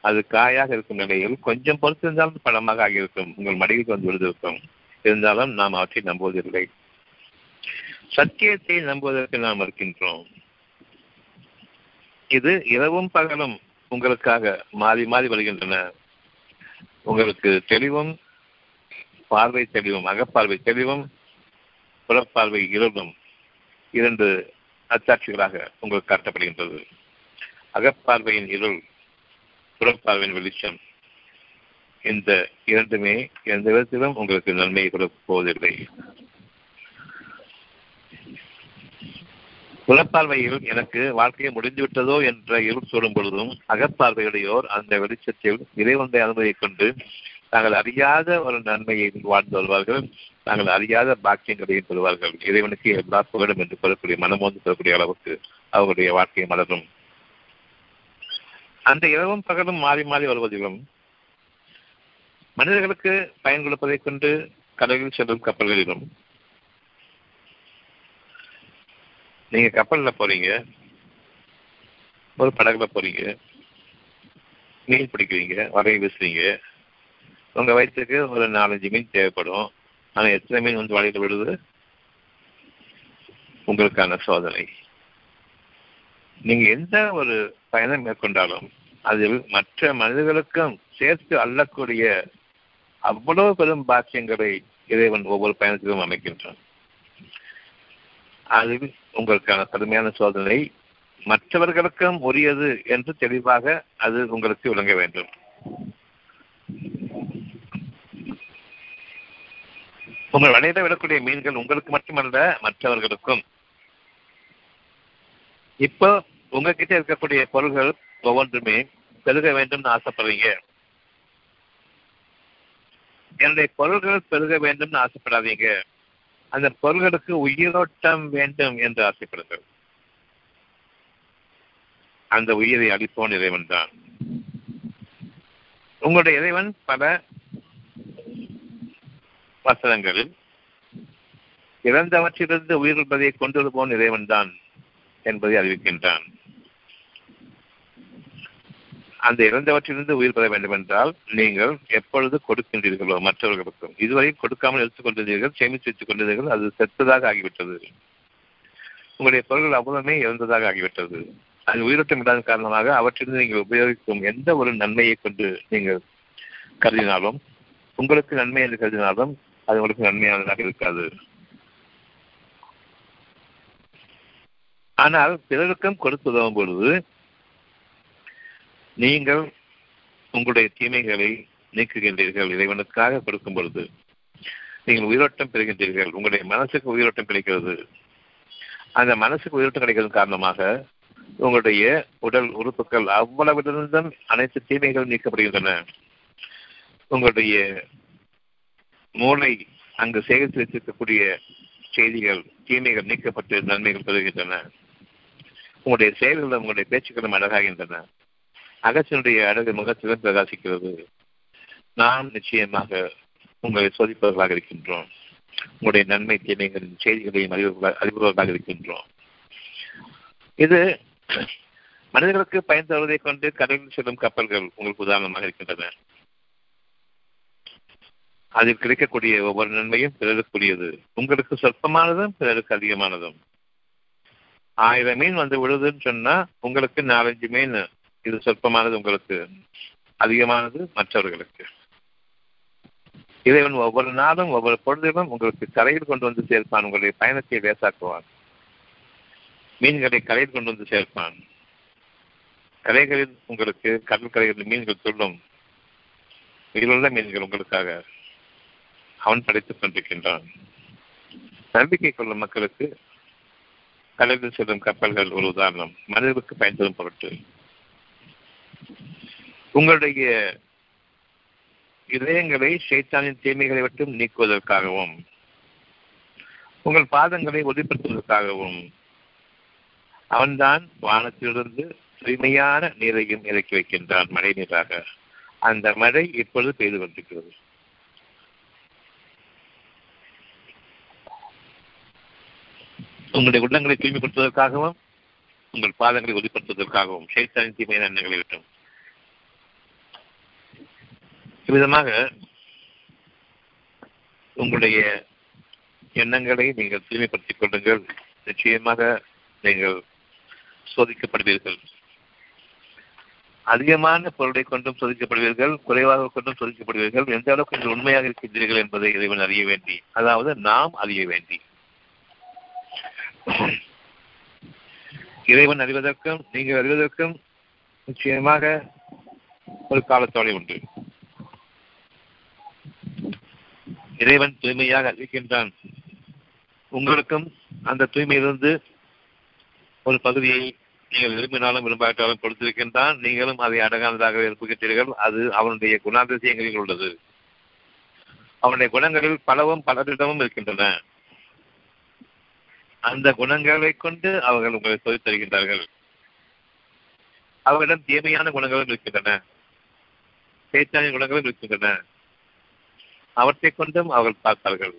அது காயாக இருக்கும் நிலையில் கொஞ்சம் பொறுத்திருந்தாலும் பழமாக ஆகியிருக்கும். உங்கள் மடிகளுக்கு வந்து விழுந்திருக்கும். இருந்தாலும் நாம் அவற்றை நம்புவதில்லை. சத்தியத்தை நம்புவதற்கு நாம் இருக்கின்றோம். இது இரவும் பகலும் உங்களுக்காக மாறி மாறி வருகின்றன. உங்களுக்கு தெளிவும் பார்வை தெளிவும் அகப்பார்வை தெளிவும் புறப்பார்வை இருளும் இரண்டு அச்சாட்சிகளாக உங்களுக்கு காட்டப்படுகின்றது. அகப்பார்வையின் இருள் புறப்பார்வையின் வெளிச்சம். இந்த இரண்டுமே எந்த விதத்திலும் உங்களுக்கு நன்மையை கொடுக்க போவதில்லை. புறப்பார்வையில் எனக்கு வாழ்க்கையை முடிந்துவிட்டதோ என்ற இருள் சொல்லும் பொழுதும் அகப்பார்வையுடையோர் அந்த வெளிச்சத்தில் இறைவனுடைய அனுமதியை கொண்டு தாங்கள் அறியாத ஒரு நன்மையை வாழ்ந்து வருவார்கள் தாங்கள் அறியாத பாக்கியங்களையும் பெறுவார்கள் இறைவனுக்கு எல்லா புகழும் என்று சொல்லக்கூடிய மனமோந்து சொல்லக்கூடிய அளவுக்கு அவர்களுடைய வாழ்க்கையை மலரும். அந்த இரவும் பகலும் மாறி மாறி வருவதிலும் மனிதர்களுக்கு பயன் கொடுப்பதைக் கொண்டு கடலில் செல்லும் கப்பல்களிலும் நீங்க கப்பல்ல போறீங்க ஒரு படகுல போறீங்க மீன் பிடிக்கிறீங்க வரையை வீசுறீங்க உங்க வயிற்றுக்கு ஒரு நாலஞ்சு மீன் தேவைப்படும். ஆனா எத்தனை மீன் வந்து வாழையில் விடுது உங்களுக்கான சோதனை. நீங்க எந்த ஒரு பயணம் மேற்கொண்டாலும் அதில் மற்ற மனிதர்களுக்கும் சேர்த்து அள்ளக்கூடிய அவ்வளவு பெரும் பாக்கியங்களை இறைவன் ஒவ்வொரு பயணத்திலும் அமைக்கின்றான். அதில் உங்களுக்கான கடுமையான சோதனை. மற்றவர்களுக்கும் உரியது என்று தெளிவாக அது உங்களுக்கு விளங்க வேண்டும். உங்கள் வலையில விடக்கூடிய மீன்கள் உங்களுக்கு மட்டுமல்ல மற்றவர்களுக்கும். இப்போ உங்ககிட்ட இருக்கக்கூடிய பொருள்கள் ஒவ்வொன்றுமே பெருக வேண்டும்னு ஆசைப்படுறீங்க. என்னுடைய பொருள்கள் பெருக வேண்டும்னு ஆசைப்படாதீங்க. அந்த பொருள்களுக்கு உயிரோட்டம் வேண்டும் என்று ஆசைப்படுங்கள். அந்த உயிரை அளிப்போன் இறைவன் தான். உங்களுடைய இறைவன் பல வசனங்களில் இறந்தவற்றிலிருந்து உயிர்ப்பதை கொண்டிருப்போன் இறைவன் தான் என்பதை அறிவிக்கின்றான். அந்த இறந்தவற்றிலிருந்து உயிர் பெற வேண்டும் என்றால் நீங்கள் எப்பொழுது கொடுக்கின்றீர்களோ மற்றவர்களுக்கும் இதுவரை கொடுக்காமல் எடுத்துக் கொண்டிருந்தீர்கள் சேமித்து வைத்துக் கொண்டிருந்தீர்கள் அது செத்ததாக ஆகிவிட்டது. உங்களுடைய பொருள்கள் அவ்வளவுமே இறந்ததாக ஆகிவிட்டது. அது உயிரோட்டம் இல்லாத காரணமாக அவற்றிலிருந்து நீங்கள் உபயோகிக்கும் எந்த ஒரு நன்மையை கொண்டு நீங்கள் கருதினாலும் உங்களுக்கு நன்மை என்று கருதினாலும் அது உங்களுக்கு நன்மையானதாக இருக்காது. ஆனால் பிறருக்கும் கொடுத்து உதவும் பொழுது நீங்கள் உங்களுடைய தீமைகளை நீக்குகின்றீர்கள் இறைவனுக்காக கொடுக்கும் பொழுது. நீங்கள் உயிரோட்டம் பெறுகின்றீர்கள் உங்களுடைய மனசுக்கு உயிரோட்டம் கிடைக்கிறது அந்த மனசுக்கு உயிரோட்டம் கிடைக்கிறது காரணமாக உங்களுடைய உடல் உறுப்புகள் அவ்வளவிலிருந்தும் அனைத்து தீமைகளும் நீக்கப்படுகின்றன. உங்களுடைய மூளை அங்கு சேகரித்து வைத்திருக்கக்கூடிய செய்திகள் தீமைகள் நீக்கப்பட்டு நன்மைகள் பெறுகின்றன. உங்களுடைய செயல்களும் உங்களுடைய பேச்சுக்களும் அழகாகின்றன. அகசனுடைய அழகு முகத்திலும் பிரகாசிக்கிறது நாம் நிச்சயமாக உங்களை சோதிப்பவர்களாக இருக்கின்றோம். உங்களுடைய நன்மை தீமைகளின் செய்திகளையும் அறிவுறுவர்களாக இருக்கின்றோம். இது மனிதர்களுக்கு பயன் தருவதை கொண்டு கடலில் செல்லும் கப்பல்கள் உங்களுக்கு உதாரணமாக இருக்கின்றன. அதில் கிடைக்கக்கூடிய ஒவ்வொரு நன்மையும் பிறருக்குரியது. உங்களுக்கு சொற்பமானதும் பிறருக்கு அதிகமானதும். ஆயிரம் மீன் வந்து விழுதுன்னு சொன்னா உங்களுக்கு நாலஞ்சு மீன் இது சொற்பமானது உங்களுக்கு அதிகமானது மற்றவர்களுக்கு. இறைவன் ஒவ்வொரு நாளும் ஒவ்வொரு பொழுதிலும் உங்களுக்கு கரையில் கொண்டு வந்து சேர்ப்பான் உங்களுடைய பயணத்தை லேசாக்குவான். மீன்களை கரையில் கொண்டு வந்து சேர்ப்பான். கரைகளில் உங்களுக்கு கடற்கரைகளில் மீன்கள் சொல்லும். உயிருள்ள மீன்கள் உங்களுக்காக. அவன் படைத்துக் கொண்டிருக்கின்றான். நம்பிக்கை கொள்ளும் மக்களுக்கு கடலில் செல்லும் கப்பல்கள் ஒரு உதாரணம். மனிதர்களுக்கு பயன்படும் பொருட்டு. உங்களுடைய இதயங்களை சைத்தானின் தீமைகளை விட்டும் நீக்குவதற்காகவும் உங்கள் பாதங்களை ஒளிப்படுத்துவதற்காகவும் அவன்தான் வானத்திலிருந்து தூய்மையான நீரையும் இறக்கி வைக்கின்றான் மழை நீராக அந்த மழை இப்பொழுது பெய்து கொண்டிருக்கிறது. உங்களுடைய உள்ளங்களை தூய்மைப்படுத்துவதற்காகவும் உங்கள் பாதங்களை உறுதிப்படுத்துவதற்காகவும் சைத்தானின் தீமையான எண்ணங்களை விட்டும். இவ்விதமாக உங்களுடைய எண்ணங்களை நீங்கள் தூய்மைப்படுத்திக் கொள்ளுங்கள். நிச்சயமாக நீங்கள் சோதிக்கப்படுவீர்கள். அதிகமான பொருளை கொண்டும் சோதிக்கப்படுவீர்கள் குறைவாக கொண்டும் சோதிக்கப்படுவீர்கள் எந்த அளவுக்கு நீங்கள் உண்மையாக இருக்கின்றீர்கள் என்பதை இறைவன் அறிய வேண்டி அதாவது நாம் அறிய வேண்டி. இறைவன் அறிவதற்கும் நீங்கள் அறிவதற்கும் நிச்சயமாக ஒரு காலத்தோலை உண்டு. இறைவன் தூய்மையாக அறிவிக்கின்றான். உங்களுக்கும் அந்த தூய்மையிலிருந்து ஒரு பகுதியை நீங்கள் விரும்பினாலும் விரும்பாட்டாலும் கொடுத்திருக்கின்றான். நீங்களும் அதை அடகானதாக விரும்புகின்றீர்கள் அது அவனுடைய குணாதிசயங்களில் உள்ளது. அவனுடைய குணங்களில் பலவும் பலரிடமும் இருக்கின்றன. அந்த குணங்களை கொண்டு அவர்கள் உங்களை சொல்லித் தருகின்றார்கள். அவர்களிடம் தீமையான குணங்களும் இருக்கின்றன. பேச்சான குணங்களும் இருக்கின்றன. அவற்றை கொண்டும் அவர்கள் பார்த்தார்கள்.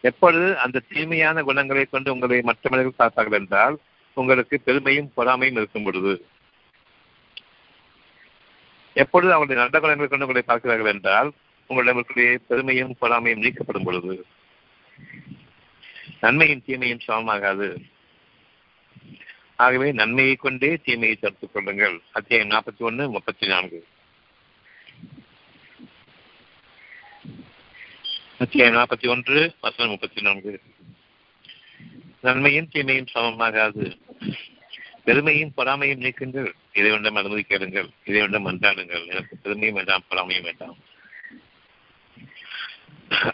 எப்பொழுது அந்த தீமையான குணங்களை கொண்டு உங்களை மற்ற மனிதர்கள் பார்த்தார்கள் என்றால் உங்களுக்கு பெருமையும் பொறாமையும் இருக்கும் பொழுது. எப்பொழுது அவருடைய நல்ல குணங்களை கொண்டு உங்களை பார்க்கிறார்கள் என்றால் உங்களிடம் இருக்கக்கூடிய பெருமையும் பொறாமையும் நீக்கப்படும் பொழுது. நன்மையும் தீமையும் சமமாகாது. ஆகவே நன்மையை கொண்டே தீமையை தடுத்துக் கொள்ளுங்கள். அத்தியாயம் நாற்பத்தி ஒன்று முப்பத்தி நான்கு. அத்தியாயம் நாற்பத்தி ஒன்று வசனம் முப்பத்தி நான்கு. நன்மையும் தீமையும் சமமாகாது. பெருமையும் பொறாமையும் நீக்குங்கள். இதை ஒன்றும் அனுமதி கேளுங்கள். இதை ஒன்றும் மன்றாடுங்கள். எனக்கு பெருமையும் வேண்டாம் பொறாமையும் வேண்டாம்.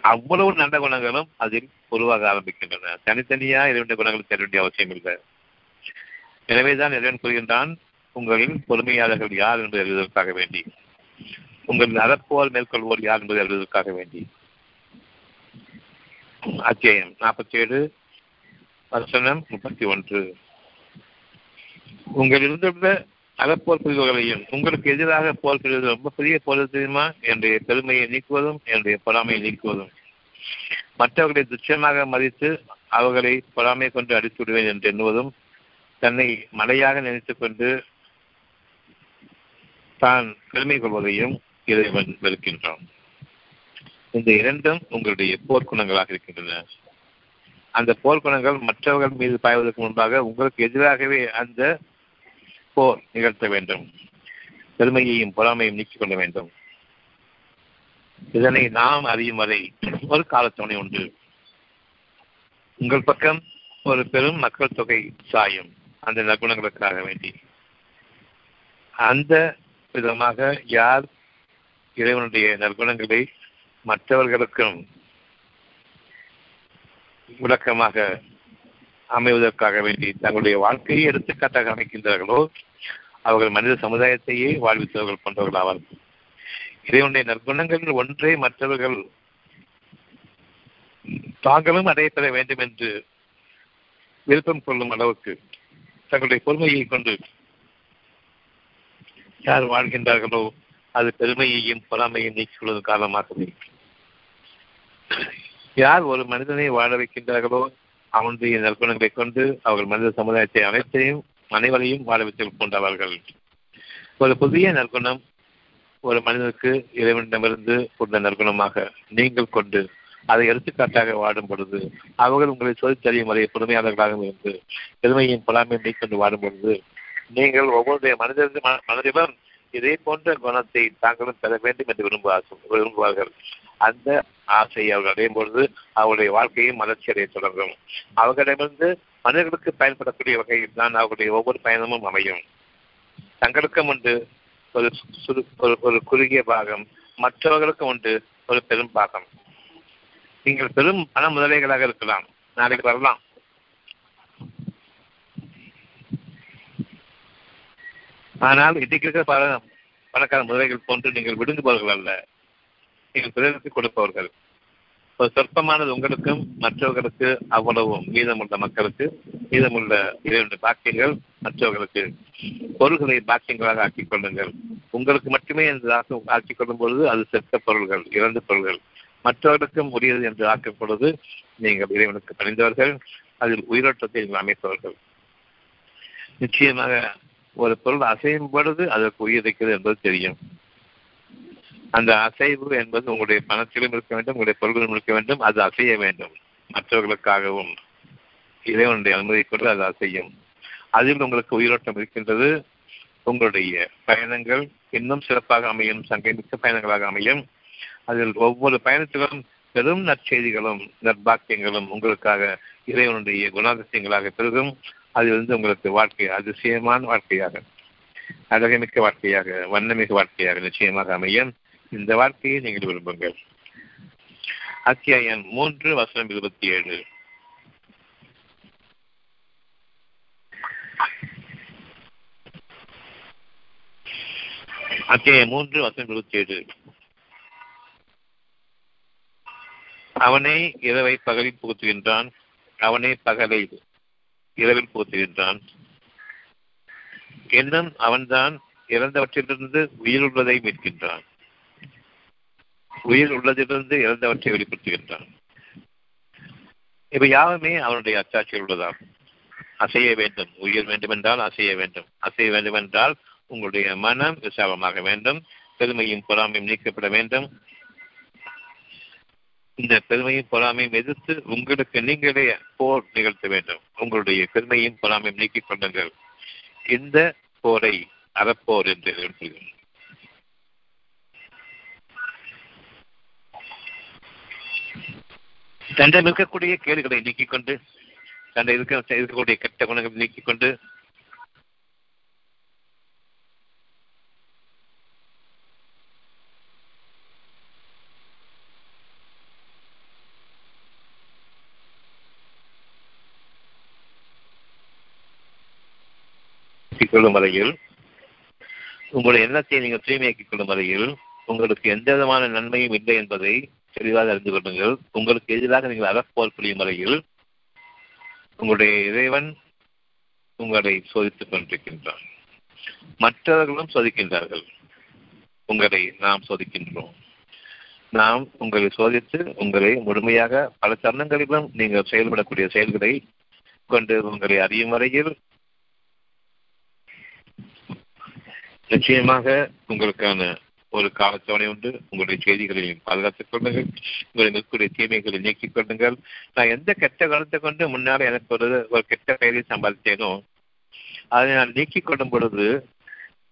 அவ்வளவு நல்ல குணங்களும் அதில் உருவாக ஆரம்பிக்கின்றன. தனித்தனியா இறைவன் குணங்கள் தேட வேண்டிய அவசியம் இல்லை. எனவேதான் இறைவன் கூறுகின்றான் உங்களின் பொறுமையாளர்கள் யார் என்பதை அறிவதற்காக வேண்டி. உங்களின் அறப்போர் மேற்கொள்வோர் யார் என்பதை அறிவதற்காக வேண்டி. அத்தியாயம் நாற்பத்தி ஏழு வசனம் முப்பத்தி ஒன்று. உங்களிருந்துள்ள அகப்போர் புரிபவர்களையும் உங்களுக்கு எதிராக போர் புரிவது ரொம்ப பெரிய போர் தெரியுமா? என்னுடைய பெருமையை நீக்குவதும் என்னுடைய பொறாமையை நீக்குவதும். மற்றவர்களை துச்சமாக மதித்து அவர்களை பொறாமை கொண்டு அடித்து விடுவேன் என்று எண்ணுவதும் தன்னை மலையாக நினைத்துக் கொண்டு தான் பெருமை கொள்வதையும் இறைவன் வெறுக்கின்றான். இந்த இரண்டும் உங்களுடைய போர்க்குணங்களாக இருக்கின்றன. அந்த போர்க்குணங்கள் மற்றவர்கள் மீது பாய்வதற்கு முன்பாக உங்களுக்கு எதிராகவே அந்த போர் நிகழ்த்த வேண்டும். பெருமையையும் பொறாமையும் நீக்கிக் கொள்ள வேண்டும். இதனை நாம் அறியும் வரை ஒரு காலத்தவணை உண்டு. உங்கள் பக்கம் ஒரு பெரும் மக்கள் தொகை சாயும் அந்த நற்குணங்களுக்காக வேண்டி. அந்த விதமாக யார் இறைவனுடைய நற்குணங்களை மற்றவர்களுக்கும் விளக்கமாக அமைவதற்காக வேண்டி தங்களுடைய வாழ்க்கையை எடுத்துக்காட்டாக அமைக்கின்றார்களோ அவர்கள் மனித சமுதாயத்தையே வாழ்வித்தவர்கள் போன்றவர்கள் ஆவார்கள் இறைவனுடைய நற்குணங்களில் ஒன்றே மற்றவர்கள் தாங்களும் அடையப்பெற வேண்டும் என்று விருப்பம் கொள்ளும் அளவுக்கு தங்களுடைய பொறுமையை கொண்டு யார் வாழ்கின்றார்களோ அது பெருமையையும் பொறாமையும் நீக்கிக் காரணமாகவே. யார் ஒரு மனிதனை வாழ வைக்கின்றார்களோ அவனுடைய நற்குணங்களை கொண்டு அவர்கள் மனித சமுதாயத்தை அனைத்தையும் அனைவரையும் வாழ வைத்துக் கொண்டவர்கள். ஒரு புதிய நற்குணம் ஒரு மனிதனுக்கு இறைவனிடமிருந்து கொண்ட நற்குணமாக நீங்கள் கொண்டு அதை எடுத்துக்காட்டாக வாடும் பொழுது அவர்கள் உங்களை சோதித்தறியும் வரை புதுமையாளர்களாக இருந்து பெருமையின் பொறாமையும் நீக்கொண்டு வாடும் பொழுது நீங்கள் ஒவ்வொருடைய மனிதர் மனதிலும் இதே போன்ற குணத்தை தாங்களும் பெற வேண்டும் என்று விரும்புவார்கள் விரும்புவார்கள். அந்த ஆசை அவர்கள் அடையும் பொழுது அவருடைய வாழ்க்கையும் மலர்ச்சி அடைய தொடங்கும். அவர்களிடமிருந்து மனிதர்களுக்கு பயன்படக்கூடிய வகையில் தான் அவர்களுடைய ஒவ்வொரு பயணமும் அமையும். தங்களுக்கும் உண்டு ஒரு சுரு ஒரு ஒரு குறுகிய பாகம் மற்றவர்களுக்கும் உண்டு ஒரு பெரும் பாகம். நீங்கள் பெரும் பண முதலைகளாக இருக்கலாம். நாளைக்கு வரலாம். ஆனால் இன்றைக்கு இருக்கிற பல பணக்கார முதலைகள் போன்று நீங்கள் விடுங்குபவர்கள் அல்ல. பிறருக்கு கொடுப்பவர்கள். ஒரு சொற்பமானது உங்களுக்கும் மற்றவர்களுக்கு அவ்வளவும் மீதமுள்ள மக்களுக்கு மீதமுள்ள இரண்டு பாக்கியங்கள் மற்றவர்களுக்கு பொருள்களை பாக்கியங்களாக ஆக்கிக் கொள்ளுங்கள். உங்களுக்கு மட்டுமே என்று ஆக்கிக் கொள்ளும் பொழுது அது செத்த பொருள்கள் இறந்த பொருள்கள். மற்றவர்களுக்கும் உரியது என்று ஆக்கும் பொழுது நீங்கள் இறைவனுக்கு பணிந்தவர்கள் அதில் உயிரோட்டத்தை அமைப்பவர்கள். நிச்சயமாக ஒரு பொருள் அசையும் பொழுது அதற்கு உயிர் இருக்கிறது என்பது தெரியும். அந்த அசைவு என்பது உங்களுடைய பணத்திலும் இருக்க வேண்டும் உங்களுடைய பொருள்களும் இருக்க வேண்டும் அது அசைய வேண்டும். மற்றவர்களுக்காகவும் இறைவனுடைய அனுமதி கொண்டு அது அசையும். அதில் உங்களுக்கு உயிரோட்டம் இருக்கின்றது உங்களுடைய பயணங்கள். இன்னும் சிறப்பாக அமையும் சங்கைமிக்க பயணங்களாக அமையும். அதில் ஒவ்வொரு பயணத்திலும் பெரும் நற்செய்திகளும் நற்பாக்கியங்களும் உங்களுக்காக இறைவனுடைய குணாதிசயங்களாக பெருகும். அதிலிருந்து உங்களுக்கு வாழ்க்கை அதிசயமான வாழ்க்கையாக அழகமிக்க வாழ்க்கையாக வண்ணமிகு வாழ்க்கையாக நிச்சயமாக அமையும். இந்த வாழ்க்கையை நீங்கள் விரும்புங்கள். அத்தியாயம் மூன்று வசனம் இருபத்தி ஏழு. அத்தியாயம் மூன்று வசனம் இருபத்தி ஏழு. அவனே இரவை பகலில் புகுத்துகின்றான். அவனே பகலை இரவில் புகுத்துகின்றான். என்னும் அவன்தான் இறந்தவற்றிலிருந்து உயிருள்வதை மீட்கின்றான். உயிர் உள்ளதிலிருந்து இறந்தவற்றை வெளிப்படுத்துகின்றான். இவை யாருமே அவனுடைய அச்சாட்சியில் உள்ளதாம் அசைய வேண்டும். உயிர் வேண்டுமென்றால் அசைய வேண்டும். அசைய வேண்டுமென்றால் உங்களுடைய மனம் விசாலமாக வேண்டும். பெருமையும் பொறாமையும் நீக்கப்பட வேண்டும். இந்த பெருமையும் பொறாமையும் எதிர்த்து உங்களுக்கு நீங்களே போர் நிகழ்த்த வேண்டும். உங்களுடைய பெருமையும் பொறாமையும் நீக்கிக் கொள்ளுங்கள். இந்த போரை அறப்போர் என்று தன்னிடம் இருக்கக்கூடிய கேடுகளை நீக்கிக் கொண்டு தன்னை இருக்க இருக்கக்கூடிய கெட்ட குணங்களை நீக்கிக் கொண்டு கொள்ளும் வரையில் உங்களுடைய எண்ணத்தை நீங்கள் தூய்மையாக்கிக் கொள்ளும் வரையில் உங்களுக்கு எந்த விதமான நன்மையும் இல்லை என்பதை தெளிவாக அறிந்து கொள்ளுங்கள். உங்களுக்கு எதிராக நீங்கள் அறப்போர் புரியும் வரையில் உங்களுடைய இறைவன் உங்களை சோதித்துக் கொண்டிருக்கின்றான். மற்றவர்களும் சோதிக்கின்றார்கள். உங்களை நாம் சோதிக்கின்றோம். நாம் உங்களை சோதித்து உங்களை முழுமையாக பல தருணங்களிலும் நீங்கள் செயல்படக்கூடிய செயல்களை கொண்டு உங்களை அறியும் வரையில் நிச்சயமாக உங்களுக்கான ஒரு காலத்தவணை உண்டு. உங்களுடைய செய்திகளையும் பாதுகாத்துக் கொள்ளுங்கள். உங்களுடைய நிற்குடைய தீமைகளை நீக்கிக் கொள்ளுங்கள். நான் எந்த கெட்ட காலத்தை கொண்டு முன்னால் எனக்கு ஒரு ஒரு கெட்ட பெயரை சம்பாதித்தேனோ அதை நான் நீக்கிக் கொள்ளும் பொழுது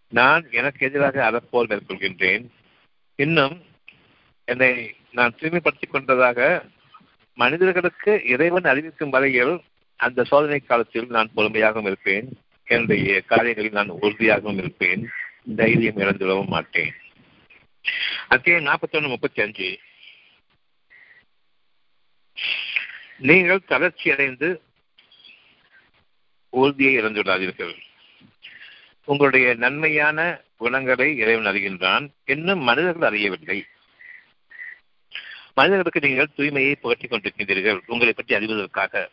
நான் எனக்கு எதிராக அறப்போர் மேற்கொள்கின்றேன். இன்னும் என்னை நான் தூய்மைப்படுத்திக் கொண்டதாக மனிதர்களுக்கு இறைவன் அறிவிக்கும் வரையில் அந்த சோதனை காலத்தில் நான் பொறுமையாகவும் இருப்பேன். என்னுடைய காரியங்களில் நான் உறுதியாகவும் இருப்பேன். தைரியம் இழந்துவிடவும் மாட்டேன். அத்தியாயம் நாற்பத்தி ஒன்று முப்பத்தி அஞ்சு நீங்கள் தளர்ச்சி அடைந்து உறுதியை இழந்துவிடாதீர்கள் உங்களுடைய நன்மையான குணங்களை இறைவன் அறிகின்றான். இன்னும் மனிதர்கள் அறியவில்லை. மனிதர்களுக்கு நீங்கள் தூய்மையை புகட்டிக் கொண்டிருக்கின்றீர்கள். உங்களை பற்றி அறிவதற்காக.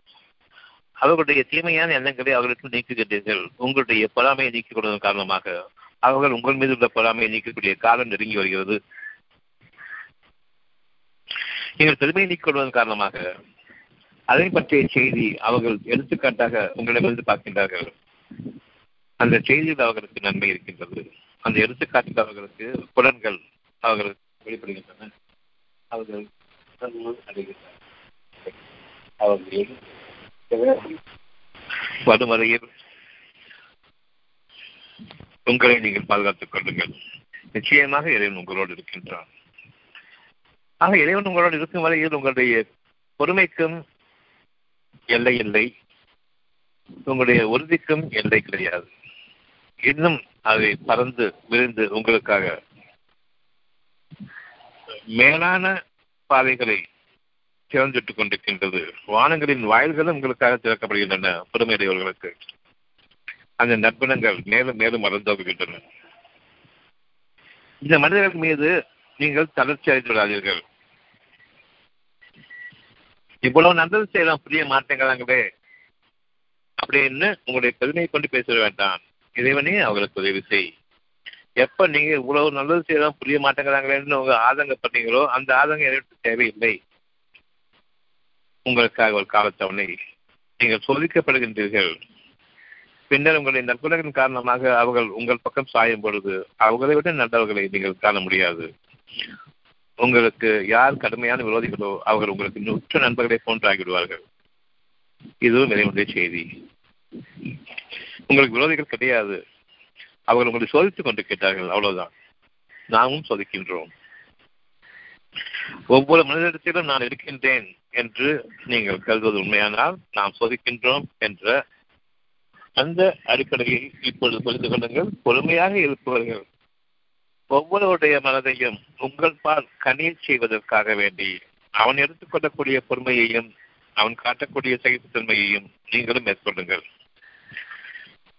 அவர்களுடைய தீமையான எண்ணங்களை அவர்களுக்கு நீக்குகின்றீர்கள். உங்களுடைய பொறாமையை நீக்கிக் கொள்வதன் காரணமாக. அவர்கள் உங்கள் மீது உள்ள பொறாமையை நீக்கக்கூடிய காலம் நெருங்கி வருகிறது. நீங்கள் பெருமையை நீக்கொள்வதன் காரணமாக அதை பற்றிய செய்தி அவர்கள் எடுத்துக்காட்டாக உங்களிடமிருந்து பார்க்கின்றார்கள். அந்த செய்தியில் அவர்களுக்கு நன்மை இருக்கின்றது. அந்த எடுத்துக்காட்டில் அவர்களுக்கு புலன்கள் அவர்களுக்கு வெளிப்படுகின்றன. அவர்கள் அடைகின்றனர் அவர்கள் வறுமுறையில் உங்களை நீங்கள் பாதுகாத்துக் கொள்ளுங்கள். நிச்சயமாக இறைவன் உங்களோடு இருக்கின்றான். ஆக இறைவன் உங்களோடு இருக்கும் வரையில் உங்களுடைய பொறுமைக்கும் எல்லை இல்லை உங்களுடைய உறுதிக்கும் எல்லை கிடையாது. இன்னும் அதை பறந்து விரிந்து உங்களுக்காக மேலான பாதைகளை திறந்துட்டுக் கொண்டிருக்கின்றது. வானங்களின் வாயில்களும் உங்களுக்காக திறக்கப்படுகின்றன. பொறுமையுடையவர்களுக்கு. அந்த நற்குணங்கள் மேலும் மேலும் மறந்தோகுகின்றன இந்த மனிதர்கள் மீது நீங்கள் தளர்ச்சி அடைந்து விடாதீர்கள். இவ்வளவு நல்லது செய்யலாம் புரிய மாட்டேங்கிறாங்களே அப்படின்னு உங்களுடைய பெருமையை கொண்டு பேச வேண்டாம். இறைவனே அவர்களுக்கு உதவி செய். எப்ப நீங்க இவ்வளவு நல்லது செய்யலாம் புரிய மாட்டேங்கிறாங்களேன்னு உங்க ஆதங்கப்பட்டீங்களோ அந்த ஆதங்கம் எனக்கு தேவையில்லை. உங்களுக்காக ஒரு காலத்தவணை நீங்கள் சோதிக்கப்படுகின்றீர்கள். பின்னர் உங்களை நற்குலகின் காரணமாக அவர்கள் உங்கள் பக்கம் சாயும் பொழுது அவர்களை விட நல்லவர்களை நீங்கள் காண முடியாது. உங்களுக்கு யார் கடுமையான விரோதிகளோ அவர்கள் உங்களுக்கு நுற்ற நண்பர்களை போன்றாகிவிடுவார்கள். இதுவும் இறைவனுடைய செய்தி. உங்களுக்கு விரோதிகள் கிடையாது. அவர்கள் உங்களை சோதித்துக் கொண்டு கேட்டார்கள். அவ்வளவுதான். நாமும் சோதிக்கின்றோம். ஒவ்வொரு மனிதத்திலும் நான் இருக்கின்றேன் என்று நீங்கள் கருதுவது உண்மையானால் நாம் சோதிக்கின்றோம் என்ற அந்த அடிப்படையில் இப்பொழுது புரிந்து கொள்ளுங்கள் பொறுமையாக இருப்பவர்கள் ஒவ்வொருவருடைய மனதையும் உங்கள் பால் கண்ணீர் செய்வதற்காக வேண்டி அவன் எடுத்துக்கொள்ளக்கூடிய பொறுமையையும் அவன் காட்டக்கூடிய சகிப்புத்தன்மையையும் நீங்களும் மேற்கொள்ளுங்கள்.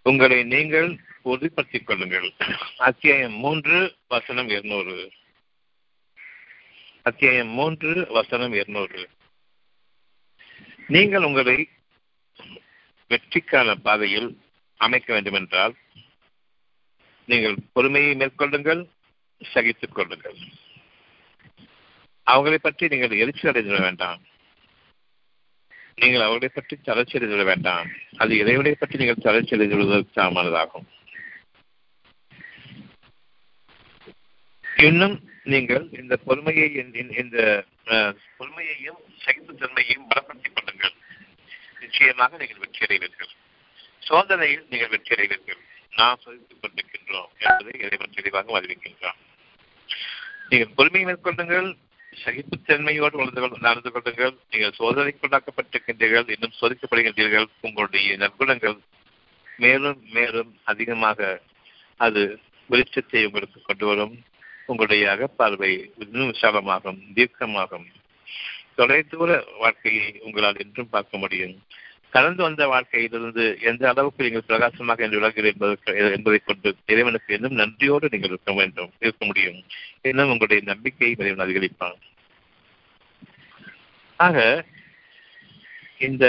உங்களை நீங்கள் உறுதிப்படுத்திக் கொள்ளுங்கள். அத்தியாயம் மூன்று வசனம் இருநூறு. அத்தியாயம் மூன்று வசனம் இருநூறு. நீங்கள் உங்களை வெற்றிக்கான பாதையில் அமைக்க வேண்டுமென்றால் நீங்கள் பொறுமையை மேற்கொள்ளுங்கள் சகித்துக் கொள்ளுங்கள். அவங்களை பற்றி நீங்கள் எரிச்சல் அடைந்துவிட வேண்டாம். நீங்கள் அவர்களை பற்றி தளர்ச்சி அடைந்துவிட வேண்டாம். அது இறைவனை பற்றி நீங்கள் தளர்ச்சி அடைந்துவிடுவதற்கு சமமானதாகும் இன்னும் நீங்கள் இந்த பொறுமையை இந்த பொறுமையையும் சகிப்புத்தன்மையையும் பலப்படுத்திக் கொள்ள நிச்சயமாக நீங்கள் வெற்றி அடைவீர்கள் சோதனையில் நீங்கள் வெற்றி அடைவீர்கள் நாம் சோதித்துக் கொண்டிருக்கின்றோம் என்பதை இறைவன் தெளிவாக அறிவிக்கின்றான். நீங்கள் பொறுமையை மேற்கொள்ளுங்கள் சகிப்புத்தன்மையோடு வளர்ந்து நடந்து கொள்ளுங்கள் நீங்கள் சோதனைக்குள்ளாக்கப்பட்டிருக்கின்றீர்கள் இன்னும் சோதிக்கப்படுகின்றீர்கள் உங்களுடைய நற்குணங்கள் மேலும் மேலும் அதிகமாக அது வெளிச்சத்தை உங்களுக்கு கொண்டு வரும். உங்களுடைய அகப்பார்வை இன்னும் விசாலமாகும் தீர்க்கமாகும். தொலைதூர வாழ்க்கையை உங்களால் என்றும் பார்க்க முடியும். கடந்து வந்த வாழ்க்கையிலிருந்து எந்த அளவுக்கு நீங்கள் பிரகாசமாக என்று விளங்குகிறீர்கள் என்பதை கொண்டு இறைவனுக்கு இன்னும் நன்றியோடு நீங்கள் இருக்க வேண்டும் இருக்க முடியும். இன்னும் உங்களுடைய நம்பிக்கையை இறைவன் அதிகரிப்பான். ஆக இந்த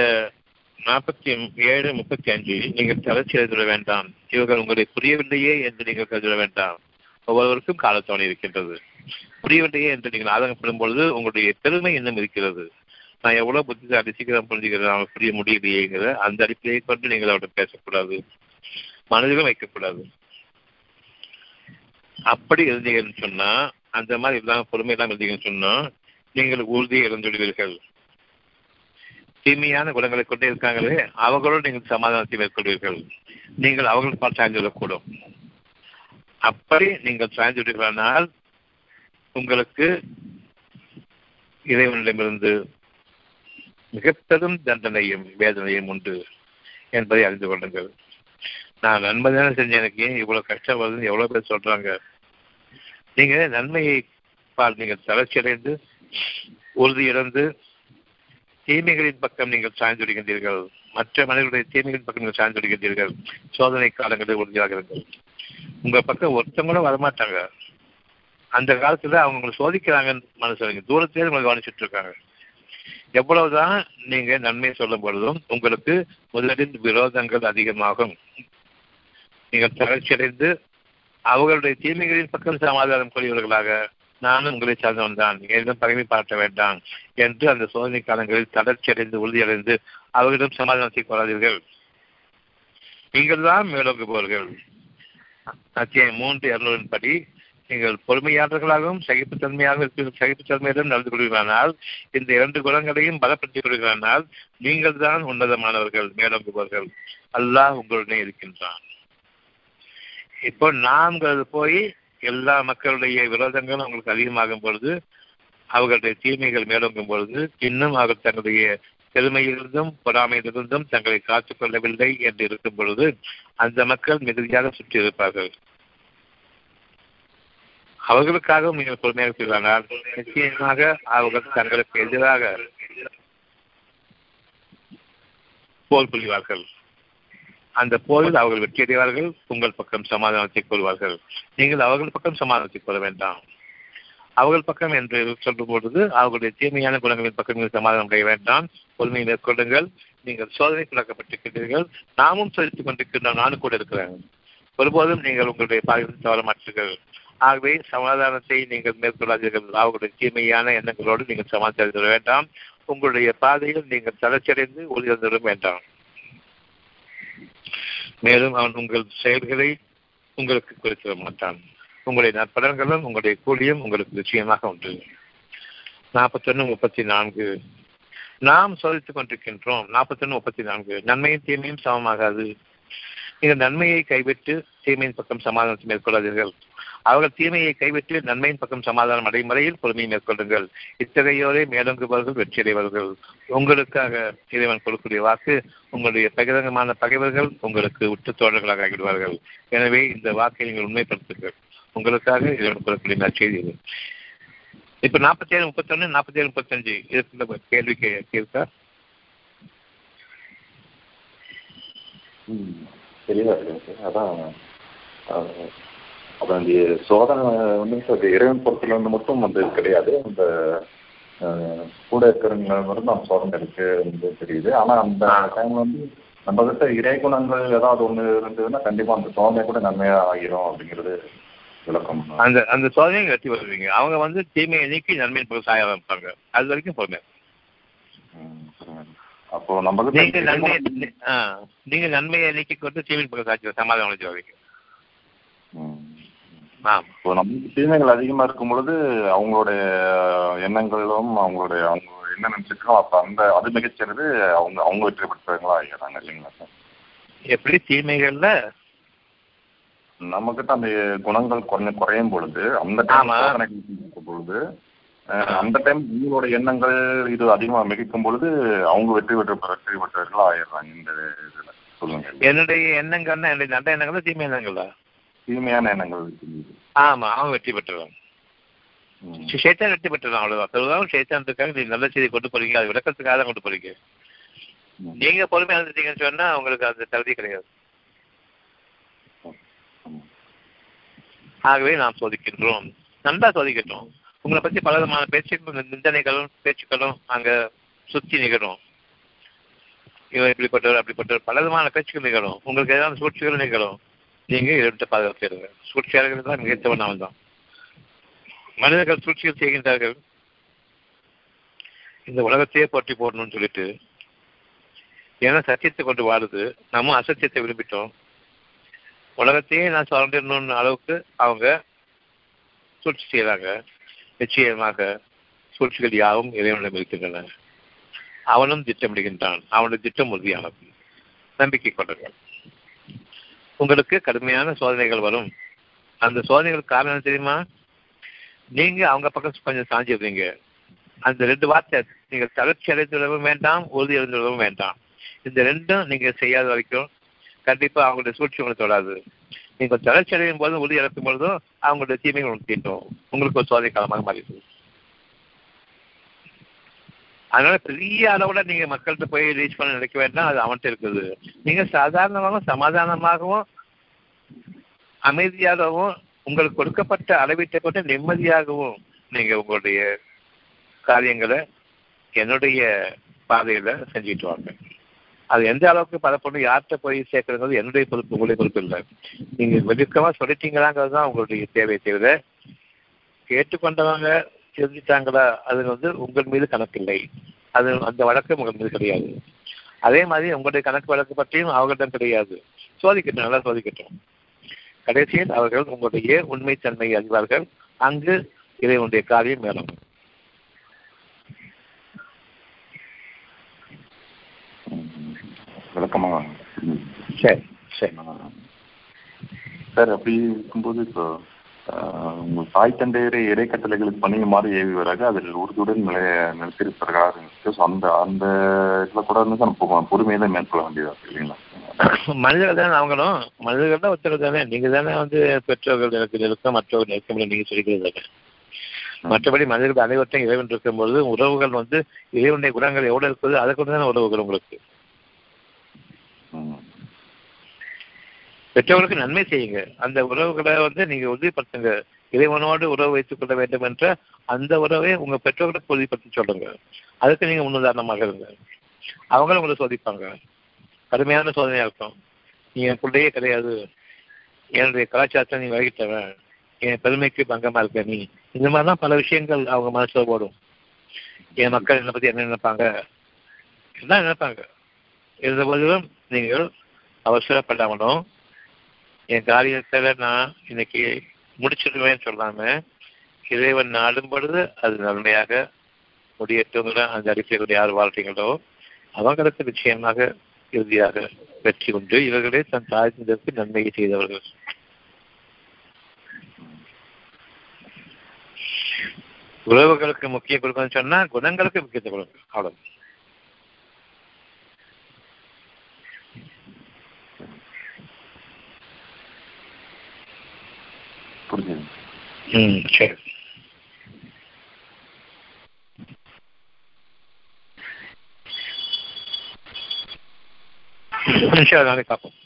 நாற்பத்தி ஏழு முப்பத்தி அஞ்சில் நீங்கள் தளர்ச்சி எழுதிட வேண்டாம். இவர்கள் உங்களை புரியவில்லையே என்று நீங்கள் கருதிட வேண்டாம். ஒவ்வொருவருக்கும் காலத்தவணை இருக்கின்றது. புரியவில்லையே என்று நீங்கள் ஆதங்கப்படும் பொழுது உங்களுடைய பெருமை இன்னும் இருக்கிறது. நான் எவ்வளவு புத்திசாலி சீக்கிரம் புரிஞ்சுக்கிறேன் அவன் புரிய முடியலையேங்கிற அந்த அடிப்படையை கொண்டு நீங்கள் அவர்கிட்ட பேசக்கூடாது. மனதிலும் வைக்கக்கூடாது. அப்படி இருந்தீங்கன்னு சொன்னா அந்த மாதிரி இல்லாம பொறுமை இல்லாமல் இருந்தீங்கன்னு சொன்னா நீங்கள் உறுதியை இழந்துவிடுவீர்கள். தீமையான குணங்களை கொண்டே இருக்காங்களே அவர்களோடு நீங்கள் சமாதானத்தை மேற்கொள்வீர்கள். நீங்கள் அவர்கள் பார்த்து சாய்ந்து அப்படி நீங்கள் சாய்ந்து விடுவீர்களானால் உங்களுக்கு இறைவனிடமிருந்து மிகப்பெரும் தண்டனையும் வேதனையும் உண்டு என்பதை அறிந்து கொள்ளுங்கள். நான் நன்மை தானே செஞ்சேன் எனக்கு? ஏன் இவ்வளவு கஷ்டம் வருதுன்னு எவ்வளவு பேர் சொல்றாங்க? நீங்க நன்மையை பால் நீங்கள் தளர்ச்சியடைந்து உறுதியிழந்து உறுதி தீமைகளின் பக்கம் நீங்கள் சாய்ந்து விடுகின்றீர்கள் மற்ற மனிதர்களுடைய தீமைகளின் பக்கம் நீங்கள் சார்ந்து விடுகின்றீர்கள் சோதனை காலங்களில் உறுதியாக இருங்கள். உங்க பக்கம் ஒருத்தவங்களும் வரமாட்டாங்க. அந்த காலத்துல அவங்க உங்களை சோதிக்கிறாங்கன்னு மனசு தூரத்திலே உங்களை கவனிச்சுட்டு இருக்காங்க. எவ்வளவுதான் நீங்க நன்மை சொல்லும் பொழுதும் உங்களுக்கு முதலில் விரோதங்கள் அதிகமாகும். நீங்கள் தளர்ச்சி அடைந்து அவர்களுடைய தீமைகளின் பக்கம் சமாதானம் கூறியவர்களாக நானும் உங்களை சார்ந்தவன் தான் என்னிடம் பகைமை பார்க்க வேண்டாம் என்று அந்த சோதனை காலங்களில் தளர்ச்சி அடைந்து உறுதியடைந்து அவர்களிடம் சமாதானத்தை கொள்ளாதீர்கள் நீங்கள் தான் மேலோங்குபவர்கள் அத்தியாயம் மூன்று இருநூறின் படி நீங்கள் பொறுமையாளர்களாகவும் சகிப்புத்தன்மையாக சகிப்புத்தன்மையுடன் நடந்து கொள்வீர்களானால் இந்த இரண்டு குணங்களையும் பலப்படுத்திக் கொள்வீர்களானால் நீங்கள் தான் உன்னதமானவர்கள் மேலோங்குபவர்கள் அல்லாஹ் உங்களுடனே இருக்கின்றான். இப்போ நாம்கிறது போய் எல்லா மக்களுடைய விரோதங்களும் அவங்களுக்கு அதிகமாகும் பொழுது அவர்களுடைய தீமைகள் மேலோங்கும் பொழுது இன்னும் அவர்கள் தங்களுடைய பெருமையிலிருந்தும் பொறாமையிலிருந்தும் தங்களை காத்துக் கொள்ளவில்லை என்று இருக்கும் பொழுது அந்த மக்கள் மிகுதியாக சுற்றி இருப்பார்கள். அவர்களுக்காகவும் நீங்கள் பொறுமையாக செய்வார்கள் நிச்சயமாக அவர்கள் தங்களுக்கு எதிராக போர் புரிவார்கள். அந்த போரில் அவர்கள் வெற்றி அடைவார்கள் உங்கள் பக்கம் சமாதானத்தை கொள்வார்கள். நீங்கள் அவர்கள் பக்கம் சமாதானத்தை கொள்ள வேண்டாம். அவர்கள் பக்கம் என்று சொல்லும் பொழுது அவர்களுடைய தீமையான குணங்களின் பக்கம் நீங்கள் சமாதானம் அடைய வேண்டாம். பொறுமையை மேற்கொள்ளுங்கள். நீங்கள் சோதனை குழக்கப்பட்டிருக்கிறீர்கள் நாமும் சோதித்துக் கொண்டிருக்கின்ற நானும் கூட இருக்கிறேன். ஒருபோதும் நீங்கள் உங்களுடைய பாதையில் தவற மாற்றீர்கள் ஆகவே சமாதானத்தை நீங்கள் மேற்கொள்ளாதீர்கள். அவர்களுடைய தீமையான எண்ணங்களோடு நீங்கள் சமாதானம் வேண்டாம். உங்களுடைய பாதையில் நீங்கள் தளர்ச்சியடைந்து ஒளிர்ந்திட வேண்டாம். மேலும் அவன் உங்கள் செயல்களை உங்களுக்கு குறித்திட மாட்டான். உங்களுடைய நற்பலன்களும் உங்களுடைய கூலியும் உங்களுக்கு நிச்சயமாக உண்டு. நாற்பத்தொன்னு முப்பத்தி நான்கு நாம் சோதித்துக் கொண்டிருக்கின்றோம். நாற்பத்தொன்னு முப்பத்தி நான்கு நன்மையும் தீமையும் சமமாகாது. இந்த நன்மையை கைவிட்டு தீமையின் பக்கம் சமாதானத்தை மேற்கொள்ளாதீர்கள். அவர்கள் தீமையை கைவிட்டு நன்மையின் பக்கம் சமாதானம் அடையும் முறையில் பொறுமையை மேற்கொள்ளுங்கள். இத்தகையோரே மேலோங்குபவர்கள் வெற்றியடைவார்கள் உங்களுக்காக இறைவன் கொடுக்கக்கூடிய வாக்கு உங்களுடைய பகிரங்கமான பகைவர்கள் உங்களுக்கு உற்று தோழர்களாக ஆகிவிடுவார்கள். எனவே இந்த வாக்கை நீங்கள் உண்மைப்படுத்துங்கள். உங்களுக்காக இறைவன் கொடுக்கக்கூடிய நற்செய்தி இது இப்ப நாற்பத்தி ஏழு முப்பத்தொன்னு நாற்பத்தி ஏழு முப்பத்தஞ்சு இதுக்குள்ள கேள்வி கே- ம், தெளிவா இருக்குங்க சார் அதான் அஹ், அதான் சோதனை வந்து சார் இறைவன் பொறுத்துல இருந்து மட்டும் வந்து கிடையாது. அந்த கூட இருக்கிறவங்க மட்டும் நம்ம சோதனை இருக்கு வந்து தெரியுது. ஆனா அந்த டைம்ல வந்து நம்ம கிட்ட இறை குணங்கள் ஏதாவது ஒண்ணு இருந்ததுன்னா கண்டிப்பா அந்த சோதனை கூட நன்மையா ஆகிரும் அப்படிங்கிறது விளக்கம். அந்த அந்த சோதனையை வெற்றி வருவீங்க அவங்க வந்து தீமையை நீக்கி நன்மை சாய ஆரம்பிப்பாங்க அது வரைக்கும் பொறுமை. அப்போ நம்ம கிட்ட நீங்க நன்மையை நீங்க நன்மையை நீக்கி கொண்டு தீமை பக்கம் சாட்சி சமாதானம் அடைஞ்சு வருவீங்க இப்போ நமக்கு தீமைகள் அதிகமா இருக்கும் பொழுது அவங்களுடைய எண்ணங்களும் அவங்களுடைய அவங்க என்ன நினைச்சிருக்கோம் அப்ப அந்த அது மிகச்சிறது அவங்க அவங்க வெற்றி பெற்றவங்களா ஆகிறாங்க இல்லைங்களா சார்? எப்படி தீமைகள்ல நம்ம கிட்ட அந்த குணங்கள் குறைஞ்ச குறையும் பொழுது அந்த இருக்கும் பொழுது அந்த டைம் உங்களோட எண்ணங்கள் இது அதிகமா மிகைக்கும் பொழுது அவங்க வெற்றி பெற்ற வெற்றி பெற்றவர்களா ஆயிடுறாங்க இந்த இதுல. சொல்லுங்க. என்னுடைய எண்ணங்கள்னா என்னுடைய நல்ல எண்ணங்களா தீமை எண்ணங்களா தீமையான எண்ணங்கள் இருக்குது. ஆமா அவன் வெற்றி பெற்றுவான் ம். சேத்தான் வெற்றி பெற்றுவான் அவ்வளவுதான். பெரும்பாலும் சேத்தான்றதுக்காக நீங்க நல்ல செய்தி கொண்டு போறீங்க அது விளக்கத்துக்காக தான் கொண்டு போறீங்க. நீங்க பொறுமையா இருந்துட்டீங்கன்னு சொன்னா உங்களுக்கு அந்த தகுதி கிடையாது. ஆகவே நாம் சோதிக்கின்றோம். நல்லா சோதிக்கட்டும். உங்களை பத்தி பல விதமான பேச்சுக்களும் நிந்தனைகளும் பேச்சுக்களும் அங்க சுத்தி நிகழும். இவர் இப்படிப்பட்டவர் அப்படிப்பட்டவர் பல விதமான பேச்சுக்கள் நிகழும். உங்களுக்கு ஏதாவது சூழ்ச்சிகள் நிகழும் நீங்க இதை பாதுகாத்துருங்க சூழ்ச்சியாளர்கள் தான் மிகத்தவன் அவன் தான். மனிதர்கள் சூழ்ச்சிகள் செய்கின்றார்கள். இந்த உலகத்தையே போட்டி போடணும்னு சொல்லிட்டு ஏன்னா சத்தியத்தை கொண்டு வாழுது நம்ம அசத்தியத்தை விரும்பிட்டோம். உலகத்தையே நான் சுரண்டிடணும்னு அளவுக்கு அவங்க சூழ்ச்சி செய்கிறாங்க நிச்சயமாக சூழ்ச்சிகள் யாவும் இறைவனிடம் இருக்கின்றன. அவனும் திட்டமிடுகின்றான். அவனுடைய திட்டம் உறுதியானது. நம்பிக்கை கொண்டவர்கள். உங்களுக்கு கடுமையான சோதனைகள் வரும். அந்த சோதனைகளுக்கு காரணம் தெரியுமா? நீங்க அவங்க பக்கம் கொஞ்சம் சாஞ்சிடுறீங்க அந்த ரெண்டு வார்த்தை நீங்க தளர்ச்சி அடைந்துள்ளவும் வேண்டாம் உறுதி அடைந்துள்ளவும் வேண்டாம். இந்த ரெண்டும் நீங்க செய்யாத வரைக்கும் கண்டிப்பா அவங்களுடைய சூழ்ச்சி உங்களுக்கு தொடாது நீங்க தளர்ச்சி அடையும் போதும் உறுதி இழக்கும் பொழுதும் அவங்களுடைய தீமைகள் உங்களுக்கு தீட்டும் உங்களுக்கு ஒரு சோதனை காலமாக மாறிடுது அதனால பெரிய அளவுல நீங்க மக்கள்கிட்ட போய் ரீச் பண்ண நினைக்க வேண்டாம் அது அவன்கிட்ட இருக்குது. நீங்க சாதாரணமாகவும் சமாதானமாகவும் அமைதியாகவும் உங்களுக்கு கொடுக்கப்பட்ட அளவீட்டை கொண்டு நிம்மதியாகவும் நீங்க உங்களுடைய காரியங்களை என்னுடைய பாதையில செஞ்சுட்டு வாங்க. அது எந்த அளவுக்கு பரப்பணும் யார்கிட்ட போய் சேர்க்கறது என்னுடைய பொறுப்பு உங்களுடைய பொறுப்பு இல்லை. நீங்க வெதுக்கமா சொல்லிட்டீங்களாங்கிறது தான் உங்களுடைய தேவை தவிர கேட்டுக்கொண்டவங்க தெரிஞ்சுட்டாங்களா அது வந்து உங்கள் மீது கணக்கில்லை அது அந்த வழக்கு உங்கள் மீது கிடையாது. அதே மாதிரி உங்களுடைய கணக்கு வழக்கு பற்றியும் அவர்களிடம் கிடையாது. சோதிக்கட்டும் நல்லா சோதிக்கட்டும். கடைசியில் அவர்கள் உங்களுடைய உண்மைத்தன்மையை அறிவார்கள். அங்கு இறைவனுடைய காரியம் மேலும். விளக்கமா ம். சரி. சரி சார் அப்படி இருக்கும்போது இப்போ உங்கள் தாய் தந்தையரை இடைக்கட்டளைகளுக்கு பணியுமாறு ஏவுவராக அதில் உறுதியுடன் நிலை நிலைத்திருப்பார்களாக இருந்துச்சு ஸோ அந்த அந்த இதில் கூட வந்து நம்ம பொறுமையை தான் மேற்கொள்ள வேண்டியதா இருக்கு இல்லைங்களா? மனிதர்கள் தானே அவங்களும்? மனிதர்கள் தான் ஒருத்தர் தானே? நீங்க தானே வந்து பெற்றோர்கள் எனக்கு நெருக்கம் மற்றவர்கள் நெருக்கம் நீங்க சொல்லிக்கிறது தானே? மற்றபடி மனிதர்கள் அனைவற்றையும் இறைவன் இருக்கும்பொழுது உறவுகள் வந்து இறைவனுடைய குணங்கள் எவ்வளவு இருக்குது அதை கொண்டு தானே உறவுகள் உங்களுக்கு? பெற்றோர்களுக்கு நன்மை செய்யுங்க. அந்த உறவுகளை வந்து நீங்க உறுதிப்படுத்துங்க. இறைவனோடு உறவு வைத்துக் கொள்ள வேண்டும் என்ற அந்த உறவை உங்க பெற்றோர்களுக்கு உறுதிப்படுத்தி சொல்லுங்க. அதுக்கு நீங்க முன்னுதாரணமாக இருங்க. அவங்களும் உங்களை சோதிப்பாங்க. கடுமையான சோதனையா இருக்கும். நீ என் பிள்ளையே கிடையாது. என்னுடைய கலாச்சாரத்தை நீ வகித்தவன் என் பெருமைக்கு பங்கமா இருக்க நீ. இந்த மாதிரிலாம் பல விஷயங்கள் அவங்க மனசுல போடும் என் மக்கள் என்னை பத்தி என்ன நினைப்பாங்க? என்ன நினைப்பாங்க? இருந்த போதிலும் நீங்கள் அவசரப்படாமலும் என் காரியத்தில் நான் இன்னைக்கு முடிச்சிடுவேன்னு சொல்லாம இறைவன் நாடும் பொழுது அது நன்மையாக முடியட்டுங்கிற அந்த அடிப்படையில் யார் வாழ்றீங்களோ அவங்களுக்கு நிச்சயமாக இறுதியாக வெற்றி உண்டு. இவர்களே தன் தாய்ந்ததற்கு நன்மையை செய்தவர்கள். உறவுகளுக்கு முக்கிய கொடுக்கணும்னு சொன்னா குணங்களுக்கு முக்கியத்துவம் கொடுங்க அவ்வளவு ம் சரி இன்ஷா நாளைக்கு பார்ப்போம்